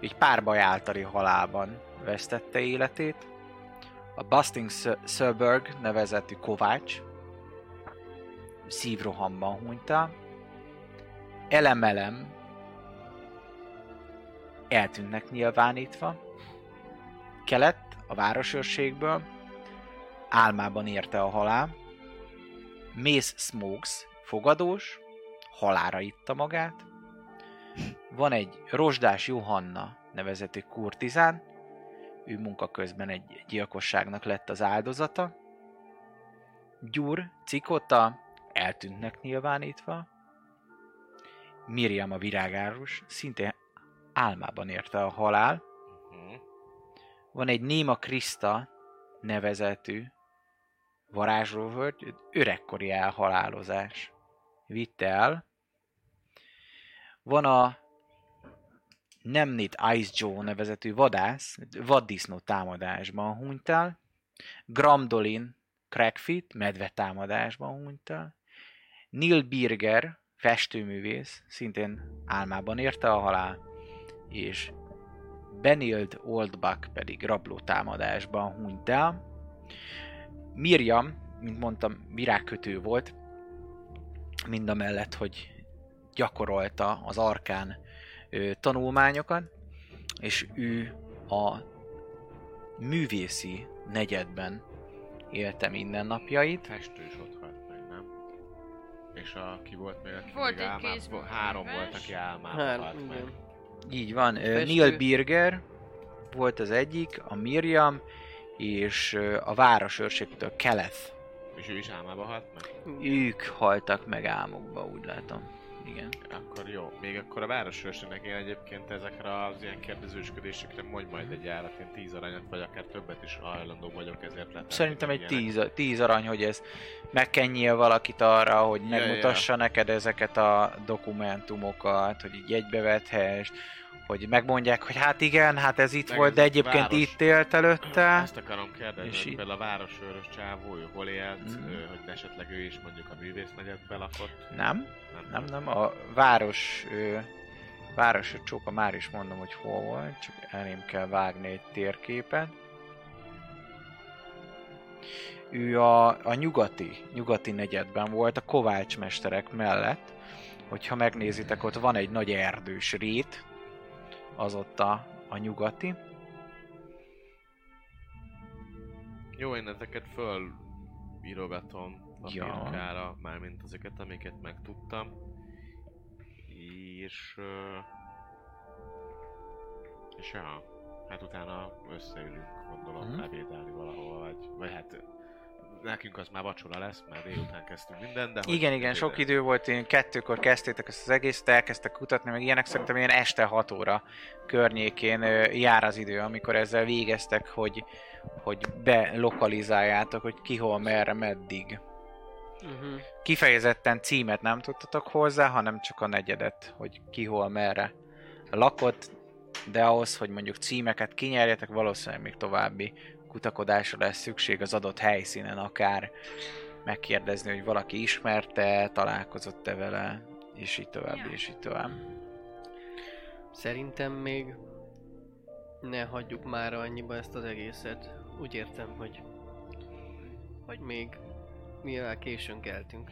egy pár baj általi halálban vesztette életét, a Busting Söberg nevezetű kovács szívrohamban hunyta, Elemelem eltűnnek nyilvánítva, kelet a városőrségből, álmában érte a halál, Mace Smokes fogadós, halára itta magát. Van egy Rozsdás Johanna nevezetű kurtizán, ő munka közben egy gyilkosságnak lett az áldozata. Gyur, Cikota, eltűntnek nyilvánítva. Miriam a virágárus, szintén álmában érte a halál. Mhm. Van egy Néma Krista nevezetű varázslóvölgy, öregkori elhalálozás vitte el. Van a Nemnit Ice Joe nevezetű vadász, vaddisznó támadásban hunyt el. Gramdolin Crackfit medve támadásban hunyt el. Neil Birger, festőművész, szintén álmában érte a halál, és Benild Oldbuck pedig rabló támadásban hunyt el. Miriam, mint mondtam, virágkötő volt, mind a mellett, hogy gyakorolta az arkán ö, tanulmányokat, és ő a művészi negyedben élte mindennapjait. Festő is ott halt meg, nem? És a, ki volt még, aki Volt még egy álmában? kézműves. Három volt, aki álmában halt meg. Így van, ö, Festő. Neil Birger volt az egyik, a Miriam, és ö, a városőrségtől Keleth. És ő is álmában halt meg? Ők haltak meg álmokba, úgy látom. Igen. Akkor jó. Még akkor a városőrségnek én egyébként ezekre az ilyen kérdezősködésekre mondj majd egy árat, én 10 aranyat, vagy akár többet is hajlandó vagyok ezért letenni. Szerintem egy ilyenek. tíz, tíz arany, hogy ez megkenjél valakit arra, hogy Ja, megmutassa neked ezeket a dokumentumokat, hogy így egybevethess, hogy megmondják, hogy hát igen, hát ez itt Meg volt, de egyébként város- itt élt előtte. Ezt akarom kérdezni, És hogy például a városőrös csávó, ő hol élt, Mhm. ő, hogy esetleg ő is mondjuk a művésznegyedbe lakott. Nem, Nem, nem, nem, a város, ö, város a csóka, már is mondom, hogy hol volt, csak elém kell vágni egy térképet. Ő a, a nyugati, nyugati negyedben volt, a Kovács mesterek mellett. Hogyha megnézitek, ott van egy nagy erdős rét, az ott a, a nyugati. Jó, én ezeket föl írogatom a Ja. mármint ezeket, amiket megtudtam. És... És ja, hát utána összeülünk, gondolom, Mhm. mm. ebédelni valahol, vagy, vagy hát nekünk az már vacsora lesz, mert délután kezdtünk minden, de... Igen, igen, sok idő volt, én kettőkor kezdtétek ezt az egészet, elkezdtek kutatni, meg ilyenek, szerintem ilyen este 6 óra környékén jár az idő, amikor ezzel végeztek, hogy, hogy belokalizáljátok, hogy ki hol, merre, meddig. Uh-huh. Kifejezetten címet nem tudtatok hozzá, hanem csak a negyedet, hogy ki hol, merre lakott, de ahhoz, hogy mondjuk címeket kinyerjetek, valószínűleg még további kutakodásra lesz szükség az adott helyszínen, akár megkérdezni, hogy valaki ismerte, találkozott-e vele, és így tovább, Ja. és így tovább. Szerintem még ne hagyjuk már annyiba ezt az egészet. Úgy értem, hogy hogy még mivel későn keltünk.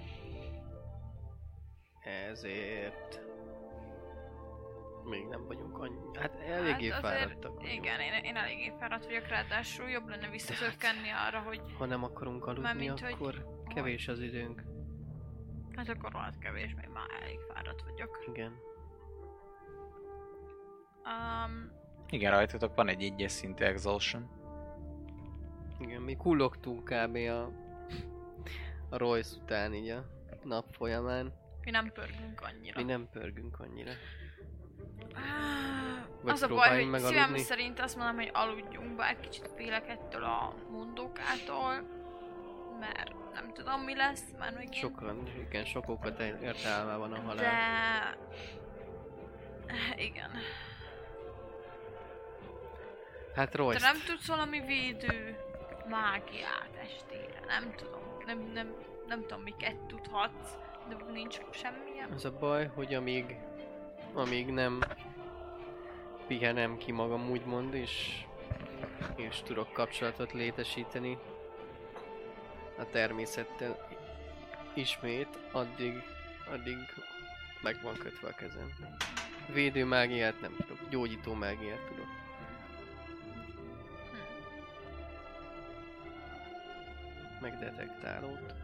Ezért még nem vagyunk annyi... Hát eléggé Hát fáradtak vagyunk. Igen, én, én eléggé fáradt vagyok, ráadásul jobb lenne visszatörkenni arra, hogy Ha nem akarunk aludni, hogy- akkor kevés az időnk. hát akkor rohadt kevés, még már elég fáradt vagyok. Igen. Um, Igen, rajtatok van egy egyes szintű exhaustion. Igen, mi kullogtunk kb. a, a Royce után így a nap folyamán. mi nem pörgünk annyira. Mi nem pörgünk annyira. Ah, Vagy az a baj, hogy szívem aludni? szerint azt mondom, hogy aludjunk, bár kicsit félek ettől a mondókától, mert nem tudom mi lesz, már megint. Sokan, igen, sokokat ért álmában a halál. De... Igen. Hát Te Royce, nem tudsz valami védő mágiát estére? Nem tudom. Nem, nem, nem tudom miket tudhatsz, de nincs semmilyen. az a baj, hogy amíg, amíg nem pihenem ki magam úgymond, és, és tudok kapcsolatot létesíteni a természettel ismét, addig, addig meg van kötve a kezem. Védő mágiát nem tudok, gyógyító mágiát tudok. Meg detektálót.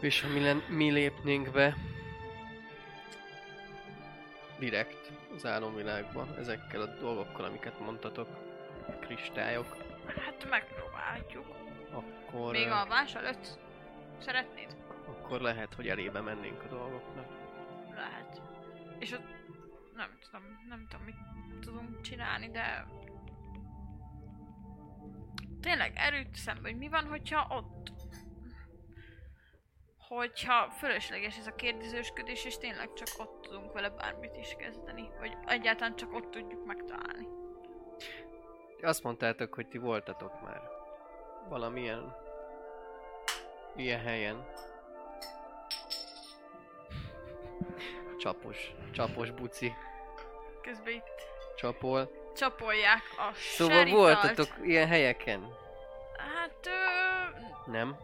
És ha mi, len, mi lépnénk be direkt az álomvilágba ezekkel a dolgokkal, amiket mondtatok, kristályok, Hát megpróbáljuk. akkor, Még eh, alvás előtt? Szeretnéd? akkor lehet, hogy elébe mennénk a dolgoknak. Lehet. És ott nem tudom, nem tudom, mit tudunk csinálni, de tényleg erőt szembe, hogy mi van, hogyha ott hogyha fölösleges ez a kérdezősködés, és tényleg csak ott tudunk vele bármit is kezdeni, vagy egyáltalán csak ott tudjuk megtalálni. Azt mondtátok, hogy ti voltatok már valamilyen Ilyen helyen. Csapos. Csapos buci. Közben itt Csapol. csapolják a Szóval seritalt. voltatok ilyen helyeken? Hát, ö, Nem?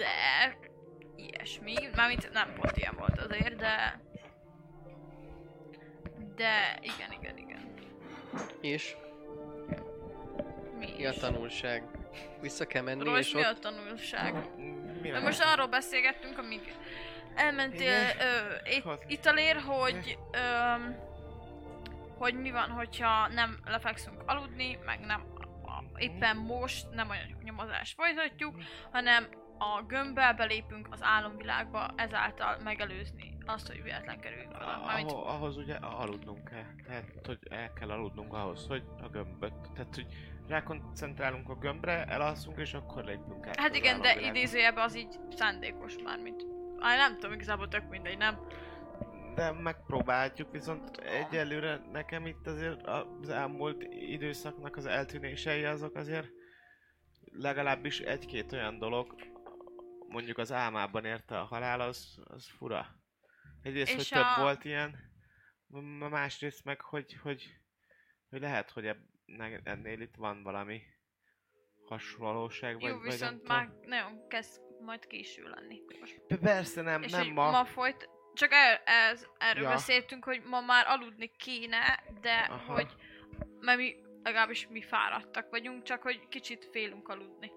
De ilyesmi. Mármint nem pont ilyen volt azért, de... De igen, igen, igen. És? Mi Mi a tanulság? Vissza kell menni Royce, és mi ott... a tanulság? Mi nem? most arról beszélgettünk, amíg elmentél ö, it- Hogy? Italér, hogy ö, hogy mi van, hogyha nem lefekszünk aludni, meg nem éppen most nem a nyomozást folytatjuk, hanem a gömbbe belépünk az álomvilágba, ezáltal megelőzni azt, hogy véletlen kerüljünk oda. Mármint, Ahhoz, ahhoz ugye aludnunk kell. Tehát, hogy el kell aludnunk ahhoz, hogy a gömböt. Tehát, hogy rákoncentrálunk a gömbre, elalszunk, és akkor lépünk át. hát igen, de idézőjelben az így szándékos már, mint... Á, nem tudom, igazából tök mindegy, nem? De megpróbáljuk, viszont egyelőre nekem itt azért az elmúlt időszaknak az eltűnései azok azért legalábbis egy-két olyan dolog, mondjuk az álmában érte a halál, az, az fura. Egyrészt, És hogy több a- volt ilyen, másrészt meg, hogy, hogy, hogy lehet, hogy ennél itt van valami hasonlóság, vagy, Jó, vagy viszont már nagyon kezd majd késő lenni. Most Persze nem, És nem ma. ma folyt... Csak el, ez, erről Ja. beszéltünk, hogy ma már aludni kéne, de. Aha. hogy... Mert mi, legalábbis mi fáradtak vagyunk, csak hogy kicsit félünk aludni.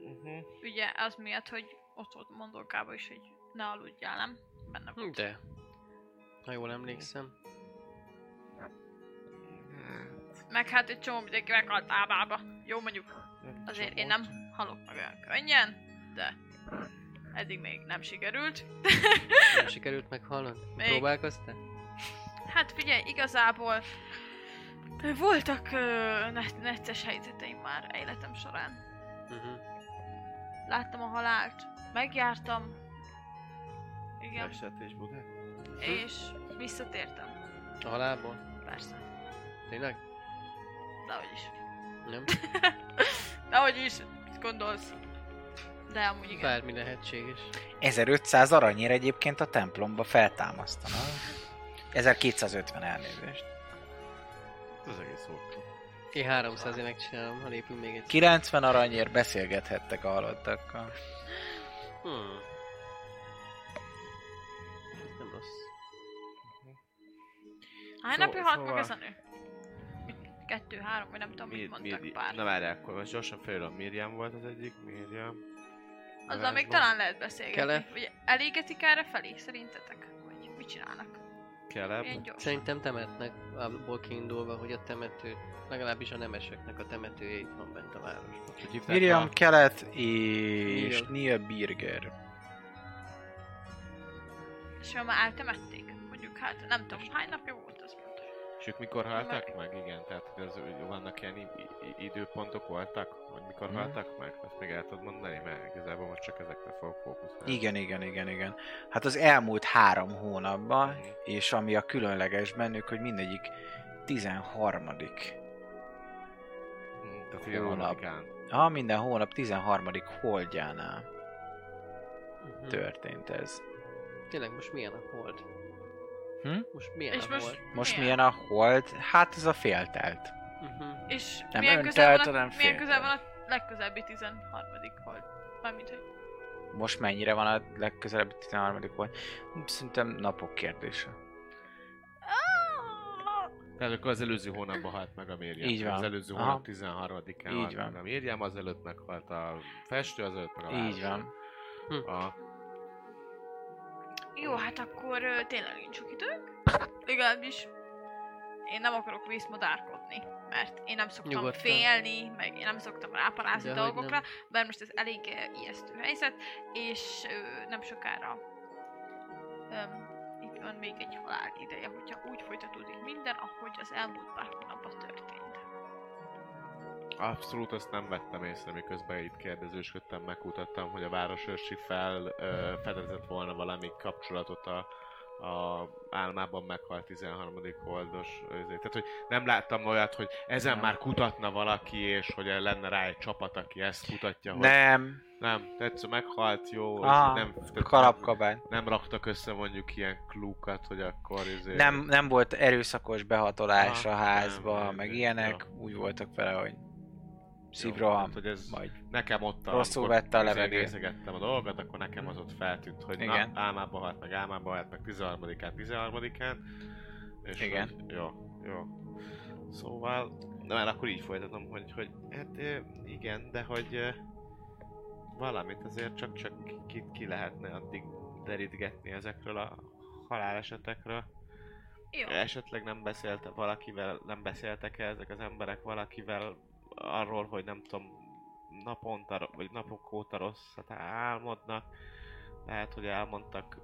Uh-huh. Ugye az miatt, hogy ott volt mondókában is, hogy ne aludjál, nem? Benne volt. De. Ha jól emlékszem. Meg hát egy csomó mindenki meghalt álmába. Jó, mondjuk azért én nem halok meg olyan könnyen, de eddig még nem sikerült. Nem sikerült meghalnod? Még. Próbálkoztál? Hát figyelj, igazából voltak net- necces helyzeteim már életem során. Uh-huh. Láttam a halált, megjártam, igen, Esett és Budát. és visszatértem, A halálból? persze. Tényleg? Dehogy is. Nem? Dehogy is, mit gondolsz? De amúgy igen. Bármi lehetséges. 1500 aranyér egyébként a templomba feltámasztana. 1250 elnézést. Ez az egész olcsó. Én 300 ért megcsinálom, ha lépünk még egy 90 aranyér beszélgethettek a halottakkal. Hmm. Ez nem rossz. Hány Szó- napja halt meg szóval- ez a nő? Kettő, három, vagy nem tudom, mit mondtak pár. Na várjál, akkor most gyorsan felírom. Miriam volt az egyik, Miriam. Azzal még talán lehet beszélgetni. Kelef. Ugye elégetik erre felé, szerintetek? Vagy mit csinálnak? Gyorsan. Szerintem temetnek, abból kiindulva, hogy a temető, legalábbis a nemeseknek a temetője itt van bent a városban. Miriam a- Kelet és Neil. Neil Birger. És ha már eltemették? Mondjuk hát nem tudom, hány napja volt. És ők mikor haltak meg? Igen, tehát hogy az, hogy vannak ilyen időpontok voltak, hogy mikor Mhm. haltak meg? Azt még el tudod mondani, mert igazából most csak ezekre fogok fókuszálni. Igen, igen, igen, igen. Hát az elmúlt három hónapban, és ami a különleges bennük, hogy mindegyik 13. Hm, Tehát Hónap. harmadikán. Ha minden hónap 13. holdjánál Uh-huh. történt ez. Tényleg most milyen a hold? Hm? Most milyen És a most- hold? Most Milyen? milyen a hold? Hát ez a féltelt. Uh-huh. És Nem milyen, öntelt, közel van hanem a, milyen féltelt. közel van a legközelebbi 13. hold? Mármint, hogy... Most mennyire van a legközelebbi 13. volt? Szerintem napok kérdése. Tehát akkor az előző hónapban halt meg a Miriam. Így van. Az előző Aha. hónap 13-án Így halt van. meg a Miriam, azelőtt meghalt a festő, azelőtt meg a Így van. A, Jó, hát akkor ö, tényleg nincs sok időnk. Legalábbis én nem akarok vészmadárkodni, mert én nem szoktam Nyugodtan. félni, meg én nem szoktam ráparázni dolgokra, bár most ez elég ö, ijesztő helyzet, és ö, nem sokára öm, itt van még egy halál ideje, hogyha úgy folytatódik minden, ahogy az elmúlt pár hónapban történt. Abszolút azt nem vettem észre, miközben itt kérdezősködtem, megkutattam, hogy a városőrsi fel ö, fedezett volna valami kapcsolatot a a álmában meghalt 13. oldos. Ezért. Tehát, hogy nem láttam olyat, hogy ezen már kutatna valaki, és hogy lenne rá egy csapat, aki ezt kutatja. Hogy Nem, nem, tetsző meghalt, jó, Aha, nem, kalapkabány. nem raktak össze mondjuk ilyen klúkat, hogy akkor izé... Nem, nem volt erőszakos behatolás Ah, a házba, nem, nem, meg nem, ilyenek. ja. Úgy voltak vele, hogy szívroham, hát, hogy ez vagy nekem ott a, Rosszul vette a levegőt. a dolgokat, akkor nekem az ott feltűnt, hogy Igen. na, álmában halt meg, álmában halt meg 13-án, 13-án. És Igen. Hogy, jó, jó. Szóval, na mert akkor így folytatom, hogy, hogy hát igen, de hogy valamit azért csak-csak ki, ki lehetne addig derítgetni ezekről a halálesetekről. Jó. Esetleg nem beszélte valakivel, nem beszéltek -e ezek az emberek valakivel arról, hogy nem tudom, naponta, vagy napok óta rosszat álmodnak. Lehet, hogy elmondtak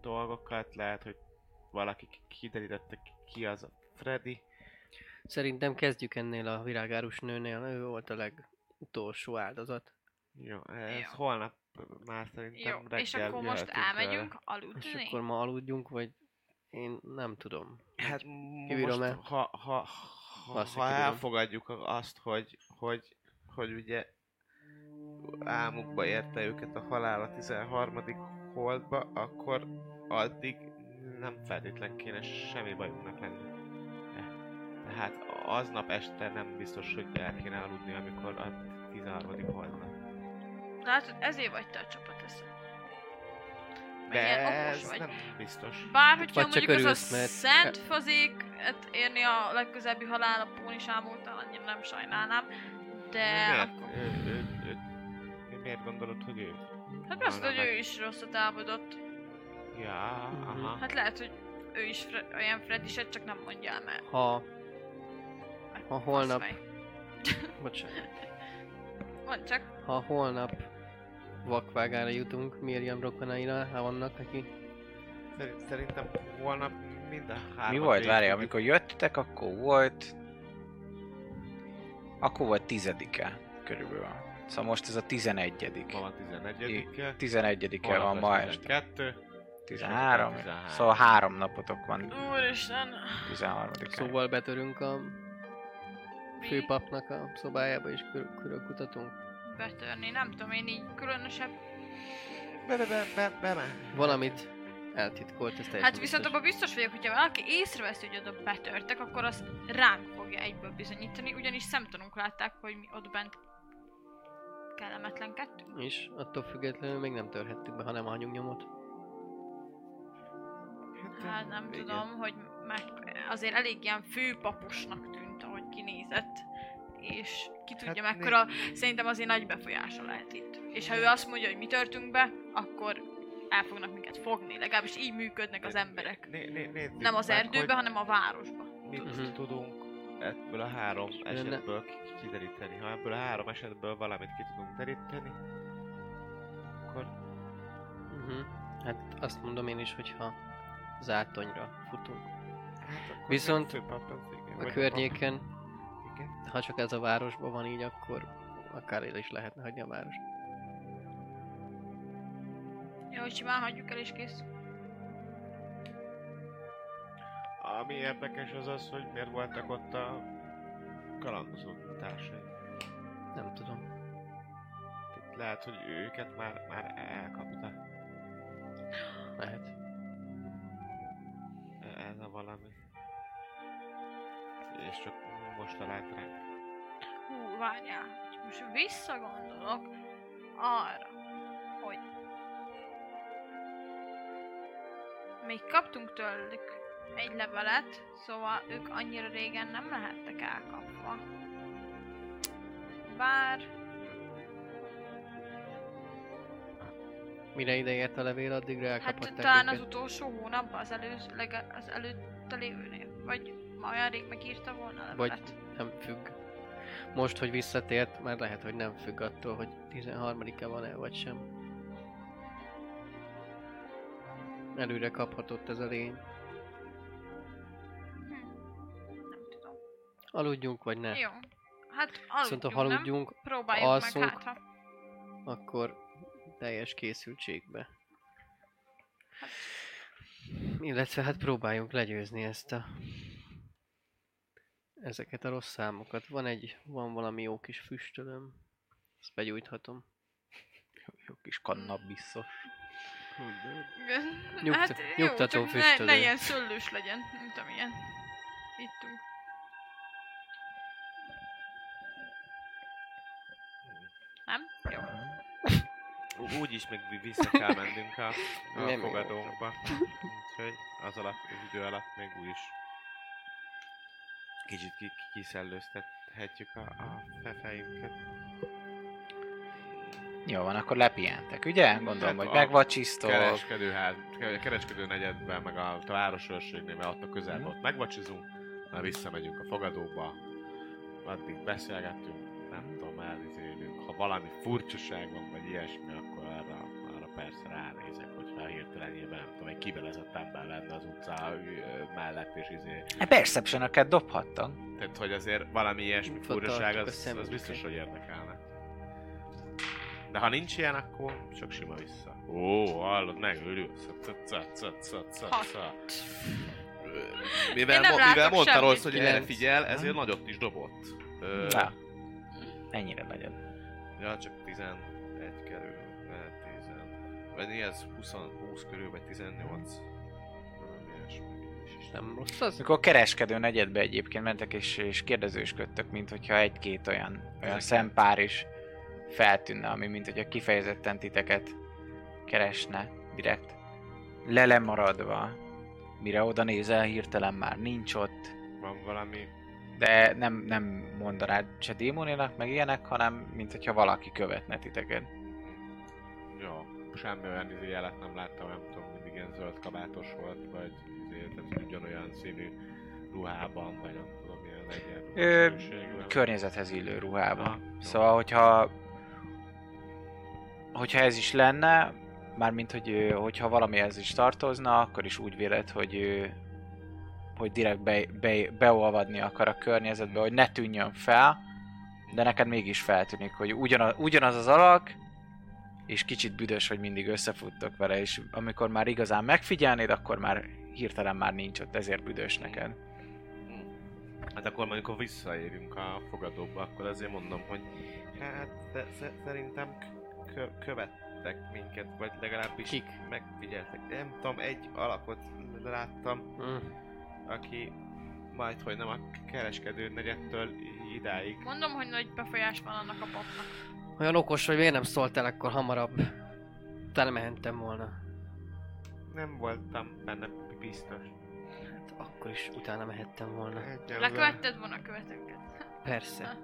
dolgokat, lehet, hogy valaki ki- kiderítette ki- az a Freddy. Szerintem kezdjük ennél a virágárus nőnél, ő volt a legutolsó áldozat. Jó, ez Jó. holnap már szerintem Jó, reggel és akkor most elmegyünk És aludni? akkor ma aludjunk, vagy én nem tudom. el. Hát most, ha, ha, ha, Azt, hogy ha elfogadjuk azt, hogy, hogy, hogy ugye álmukba érte őket a halál a 13. holdba, akkor addig nem feltétlen kéne semmi bajunknak lenni. Tehát aznap este nem biztos, hogy el kéne aludni, amikor a 13. hold van. Látod, ezért vagy te a csapat esze. Okos ez vagy. nem biztos. Bár hogyha Vagy mondjuk az a örülsz, mert- szent fazék hát érni a legközelebbi halálapón is ámultál, annyira nem sajnálnám. De miért? akkor... Ő, ő, ő, ő, miért gondolod, hogy ő? Hát azt, hogy ő is rosszat álmodott. Ja, Mhm. aha. Hát lehet, hogy ő is Fre- olyan Freddy csak nem mondja el, mert... Ha, ha holnap, bocsánat, Mondd csak. ha holnap vakvágára jutunk, Miriam rokonaira, ha vannak, Szerint, szerintem holnap mind a három. Mi volt? Várj, amikor jöttetek, akkor volt... Akkor volt tizedike körülbelül. Szóval most ez a tizenegyedik. Ma van 11-e. Tizenegyedike van ma este. 12. 13. 13. Szóval három napotok van Úristen. 13 szóval betörünk a főpapnak a szobájába és kör, körül kutatunk. Betörni, nem tudom, én így különösebb... Be, be, be, be, be, be. Valamit eltitkolt, ez teljesen Hát viszont abban biztos vagyok, hogyha valaki észreveszi, hogy oda betörtek, akkor azt ránk fogja egyből bizonyítani, ugyanis szemtanúk látták, hogy mi ott bent kellemetlenkedtünk. És attól függetlenül még nem törhettük be, ha nem hagyunk nyomot. Hát nem igen. tudom, hogy meg azért elég ilyen főpaposnak tűnt, ahogy kinézett. És ki tudja Hát mekkora, szerintem azért nagy befolyása lehet itt. És ha ő azt mondja, hogy mi törtünk be, akkor el fognak minket fogni. Legalábbis így működnek az emberek. Né, né, nézzük Nem az meg, erdőbe, hanem a városba. Mit Mhm. tudunk ebből a három esetből ki- kideríteni. Ha ebből a három esetből valamit ki tudunk deríteni, akkor Uh-huh. Hát azt mondom én is, hogyha zátonyra futunk. Hát akkor Viszont A környéken, Igen. ha csak ez a városban van így, akkor akár el is lehetne hagyni a várost. Jó, hogy simán hagyjuk el és kész. Ami érdekes az az, hogy miért voltak ott a kalandozó társai. Nem tudom. Tehát Lehet, hogy őket már, már elkapta. Lehet. Ez a valami. És csak most talált ránk. Hú, várjál. Most visszagondolok arra, hogy még kaptunk tőlük egy levelet, szóval ők annyira régen nem lehettek elkapva. Bár Mire ide ért a levél, addigra Hát elkaphatták talán az őket. utolsó hónapban, az, előz, az előtte lévőnél. Vagy olyan rég megírta volna a Vagy levelet. nem függ. Most, hogy visszatért, már lehet, hogy nem függ attól, hogy 13-e van-e, vagy sem. Előre kaphatott ez a lény. Hm. Nem tudom. Aludjunk, vagy ne? Jó. Hát Viszont ha aludjunk, nem? aludjunk, Próbáljuk alszunk. meg hát, ha... akkor teljes készültségbe. Illetve hát próbáljunk legyőzni ezt a... Ezeket a rossz számokat. Van egy, van valami jó kis füstölöm. Ezt begyújthatom. Jó kis kannabbiszos. Nyugta- hát jó, nyugtató csak ne, füstölő. ne ilyen szöllős legyen, mint amilyen ittunk. Nem? Jó. Ú- Úgyis meg vi- vissza kell mennünk a, a Nem fogadónkba. Úgyhogy az alatt, az idő alatt még úgyis kicsit ki- ki- kiszellőztethetjük a, a fe- fejünket. Jó van, akkor lepihentek, ugye? Gondolom, Hát hogy a megvacsisztok. Kereskedőház, ke- kereskedő negyedben, meg a városőrségnél, mert ott a közelben ott megvacsizunk, már visszamegyünk a fogadóba, addig beszélgetünk, nem tudom, elizélünk. Ha valami furcsaság van, vagy ilyesmi, akkor persze ránézek, hogyha hirtelenjében, nem tudom, egy kibelezett ember lenne az utca mellett, és izé. Hát perception dobhattak. Tehát, hogy azért valami ilyesmi a az, az biztos, hogy érdekelne. De ha nincs ilyen, akkor csak sima vissza. Ó, hallod, megőrülsz. Mivel, mo- mivel mondta rossz, hogy erre figyel, ezért nagyot is dobott. Ö, Na. Ennyire legyen. Ja, csak 11 körül, lehet 10. Mi ez 20, 20 körül, vagy 18. Valami ilyesmi. És Nem rossz az? Mikor kereskedő negyedbe egyébként mentek és, és kérdezősködtök, mint hogyha egy-két olyan, olyan szempár is feltűnne, ami mint hogyha kifejezetten titeket keresne direkt. Lelemaradva, mire oda nézel, hirtelen már nincs ott, Van valami de nem, nem mondanád se démoninak, meg ilyenek, hanem mint hogyha valaki követne titeket. Jó, semmi olyan izé jelet nem láttam, nem tudom, mindig ilyen zöld kabátos volt, vagy izé, tehát ugyanolyan színű ruhában, vagy nem tudom, milyen legyen. Ö. Környezethez illő ruhában. Ah, jó. Szóval, hogyha hogyha ez is lenne, mármint, hogy hogyha valami ez is tartozna, akkor is úgy véled, hogy hogy direkt be, be, beolvadni akar a környezetbe, hogy ne tűnjön fel, de neked mégis feltűnik, hogy ugyanaz, ugyanaz az alak, és kicsit büdös, hogy mindig összefuttok vele, és amikor már igazán megfigyelnéd, akkor már hirtelen már nincs ott, ezért büdös neked. Hát akkor mondjuk, ha visszaérünk a fogadóba, akkor azért mondom, hogy hát de sze- szerintem kö- követtek minket, vagy legalábbis Kik? megfigyeltek. Nem tudom, egy alakot láttam, Mm. aki majd, hogy nem a kereskedő negyedtől idáig. Mondom, hogy nagy befolyás van annak a papnak. Olyan okos, hogy miért nem szóltál akkor hamarabb? Utána mehentem volna. Nem voltam benne biztos. Hát akkor is utána mehettem volna. Lekövetted volna a követőket. Persze.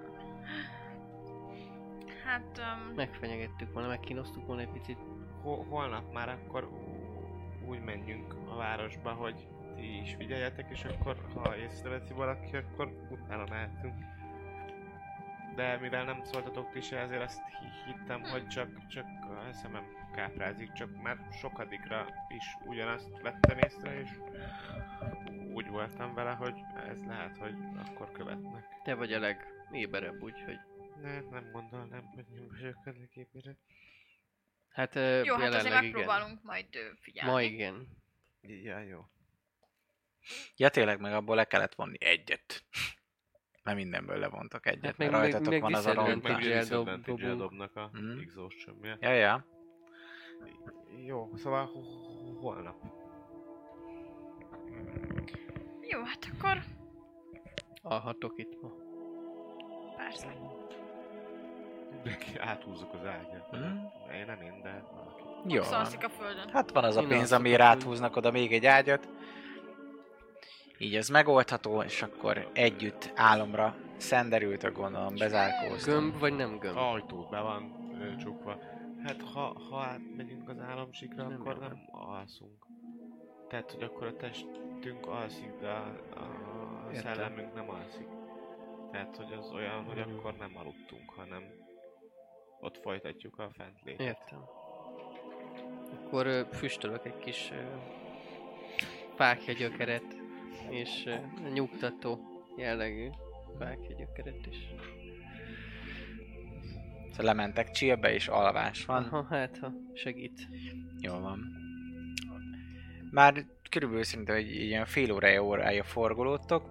Hát, um, Megfenyegettük volna, megkínoztuk volna egy picit. Ho- holnap már akkor úgy menjünk a városba, hogy ti is figyeljetek, és akkor ha észreveszi valaki, akkor utána mehetünk. De mivel nem szóltatok ti se, ezért azt hi- hittem, hogy csak, csak a szemem káprázik, csak már sokadikra is ugyanazt vettem észre, és úgy voltam vele, hogy ez lehet, hogy akkor követnek. Te vagy a legéberebb, úgyhogy... Ne, nem gondolnám, hogy nem vagyok a legépére. Hát jó, hát azért megpróbálunk majd igen. figyelni. Ma igen. Ja, jó. Ja, tényleg meg abból le kellett vonni egyet. Mert mindenből levontak egyet, Hát mert meg- rajtatok meg van az a dobunk. dobnak a Mhm. exhaust csömbje. Ja, ja. Jó, szóval ho- holnap. Jó, hát akkor Alhatok itt ma. persze. Neki áthúzzuk az ágyat. Mhm. Én nem én, de valaki. Jó Max van. alszik a földön. Hát van az a Én pénz, alszok amiért a földön. áthúznak oda még egy ágyat. Így ez megoldható, és akkor együtt álomra szenderültök, gondolom, bezárkóztok. Gömb vagy nem gömb? Ajtó be van ö, csukva. Hát ha, ha átmegyünk az álomsikra, Nem akkor nem alszunk. Tehát, hogy akkor a testünk alszik, de a, a szellemünk nem alszik. Tehát, hogy az olyan, hogy akkor nem aludtunk, hanem ott folytatjuk a fentlétet. Értem. Akkor ö, füstölök egy kis ö, fákjagyökeret, és ö, nyugtató jellegű fákjagyökeret is. Szóval lementek chillbe, és alvás van. Aha, hát ha segít. Jól van. Már körülbelül szerintem egy ilyen fél órája, órája forgolódtok.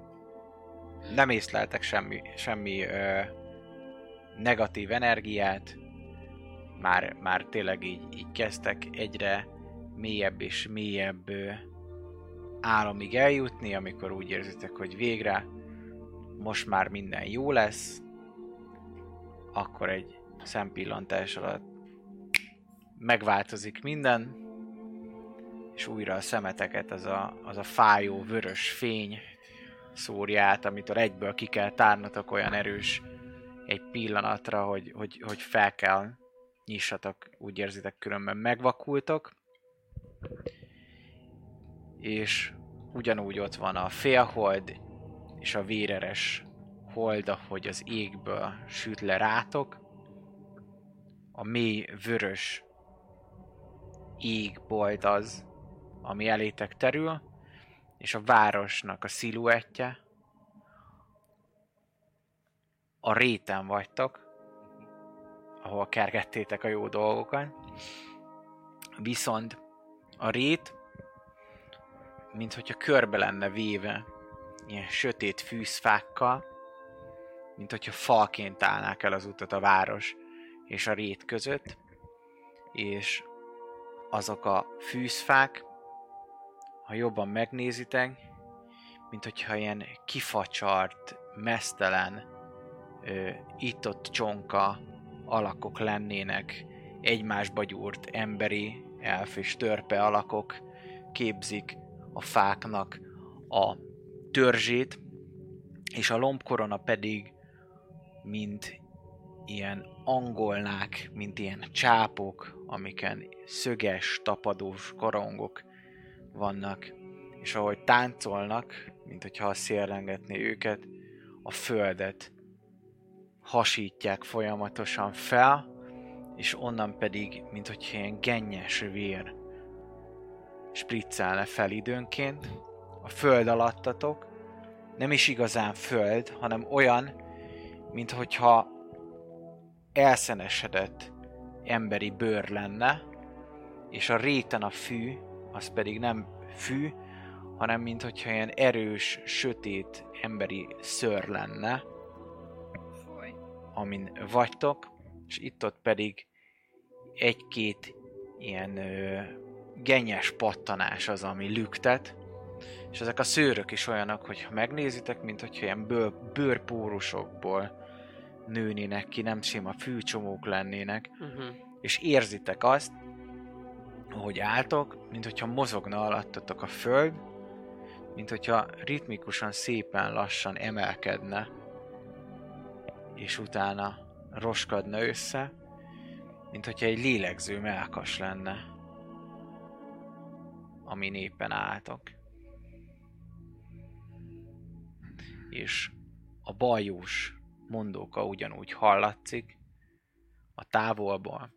Nem észleltek semmi, semmi ö, negatív energiát. Már, már tényleg így, így kezdtek egyre mélyebb és mélyebb ö, álomig eljutni, amikor úgy érzitek, hogy végre most már minden jó lesz, akkor egy szempillantás alatt megváltozik minden, és újra a szemeteket az a, az a fájó vörös fény szórja át, amitől egyből ki kell tárnatok olyan erős egy pillanatra, hogy, hogy, hogy fel kell nyissatok, úgy érzitek, különben megvakultok. És ugyanúgy ott van a félhold és a véreres hold, ahogy az égből süt le rátok. A mély vörös égbolt az, ami elétek terül, és a városnak a sziluettje. A réten vagytok, ahol kergettétek a jó dolgokat. Viszont a rét, mint hogyha körbe lenne véve, ilyen sötét fűzfákkal, mint hogyha falként állnák el az utat a város és a rét között, és azok a fűzfák, ha jobban megnézitek, mint hogyha ilyen kifacsart, mesztelen, itt-ott csonka alakok lennének, egymásba gyúrt emberi, elf és törpe alakok képzik a fáknak a törzsét, és a lombkorona pedig, mint ilyen angolnák, mint ilyen csápok, amiken szöges, tapadós korongok vannak, és ahogy táncolnak, mint hogyha a szél rengetné őket, a földet hasítják folyamatosan fel, és onnan pedig, mint hogyha ilyen gennyes vér spriccelne fel időnként. A föld alattatok nem is igazán föld, hanem olyan, mint hogyha elszenesedett emberi bőr lenne, és a réten a fű, az pedig nem fű, hanem mint hogyha ilyen erős, sötét emberi szőr lenne, amin vagytok, és itt-ott pedig egy-két ilyen ö, genyes pattanás az, ami lüktet, és ezek a szőrök is olyanok, hogy ha megnézitek, mint hogyha ilyen bőr, bőrpórusokból nőnének ki, nem sima fűcsomók lennének, Uh-huh. és érzitek azt, ahogy álltok, mint hogyha mozogna alattatok a föld, mint hogyha ritmikusan, szépen lassan emelkedne, és utána roskadna össze, mint hogyha egy lélegző melkas lenne, amin éppen álltok. És a bajós mondóka ugyanúgy hallatszik a távolból,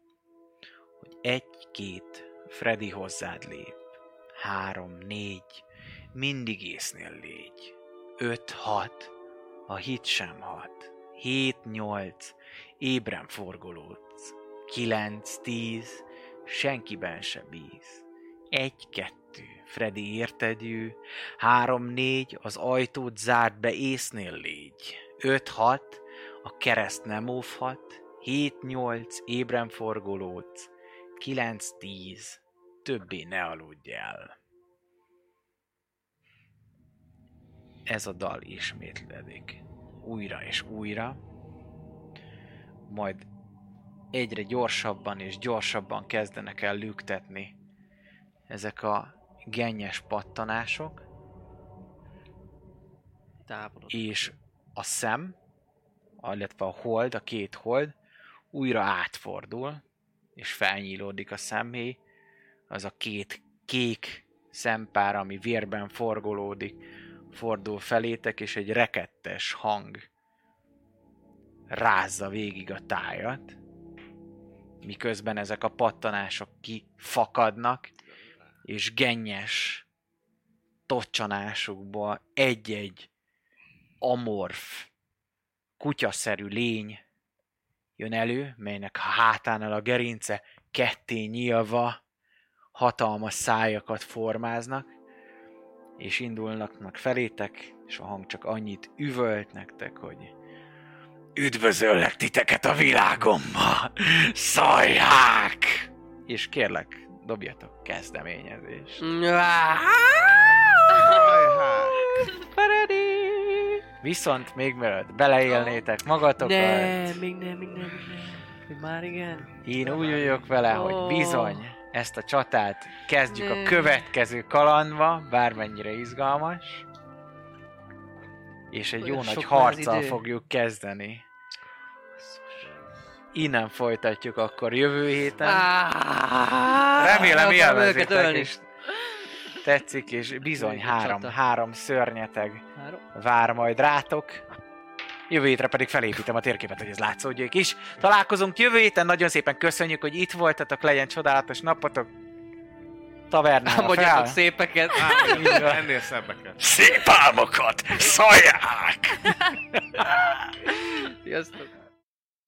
hogy egy-két Freddy hozzád lép. Három, négy, mindig észnél légy. Öt, hat, a hit sem hat. Hét, nyolc, ébren forgolódsz. Kilenc, tíz, senkiben se bíz. Egy, kettő, Freddy érted jő. Három, négy, az ajtót zárd be, észnél légy. Öt, hat, a kereszt nem óvhat. Hét, nyolc, ébren forgolódsz. 9-10. Többé ne aludj el. Ez a dal ismétlődik. Újra és újra. Majd egyre gyorsabban és gyorsabban kezdenek el lüktetni ezek a gennyes pattanások, Távolod. és a szem, illetve a hold, a két hold újra átfordul, és felnyílódik a szemhéj, az a két kék szempár, ami vérben forgolódik, fordul felétek, és egy rekettes hang rázza végig a tájat, miközben ezek a pattanások kifakadnak, és gennyes tocsanásukból egy-egy amorf, kutyaszerű lény jön elő, melynek a hátánál a gerince ketté nyílva hatalmas szájakat formáznak, és indulnak felétek, és a hang csak annyit üvölt nektek, hogy Üdvözöllek titeket a világomba, szajják! És kérlek, dobjatok kezdeményezést. Viszont még mielőtt beleélnétek magatokat, Nem, még nem, még nem, még Már igen. én úgy vagyok vele, hogy bizony ezt a csatát kezdjük a következő kalandba, bármennyire izgalmas. És egy jó nagy harccal fogjuk kezdeni. Innen folytatjuk akkor jövő héten. Remélem ölni. és tetszik, és bizony három, három szörnyeteg vár majd rátok. Jövő hétre pedig felépítem a térképet, hogy ez látszódjék is. Találkozunk jövő héten, nagyon szépen köszönjük, hogy itt voltatok, legyen csodálatos napotok. Tavernára Mondjatok fel. szépeket. Á, ennél szebbeket. Szép álmokat! Szajják! Sziasztok.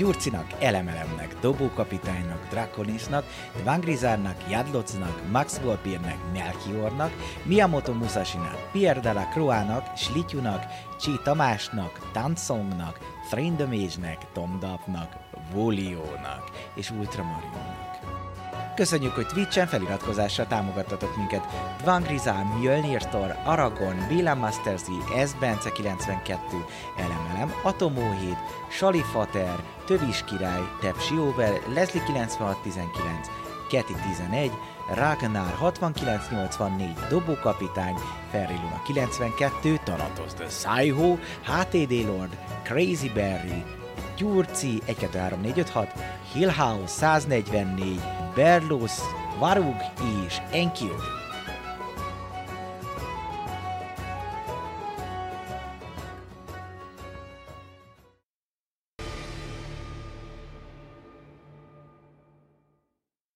Gyurcinak, Elemelemnek, Dobókapitánynak, Draconisnak, Dvangrizárnak, Jadlocnak, Max Volpirnek, Melchiornak, Miyamoto Musashinak, Pierre de la Croix-nak, Slityunak, Csi Tamásnak, Tansongnak, Frindemage-nek, Tom Dapnak, Voliónak és Ultramarionnak. Köszönjük, hogy Twitch-en feliratkozással támogattatok minket. Dvangrizán, Mjölnir Aragon, Béla Masters S. Bence 92, Elemelem, Atomó 7, Salifater, Tövis Király, Tepsi Over, Leslie 9619, Keti 11, Ragnar 6984, Dobókapitány, Ferry Luna 92, Thanatos the Saiho, HTD Lord, Crazy Berry, Gyurci 1 2 3 4 5 6, Hillhouse 144, Berlus, Varug és Enkyo.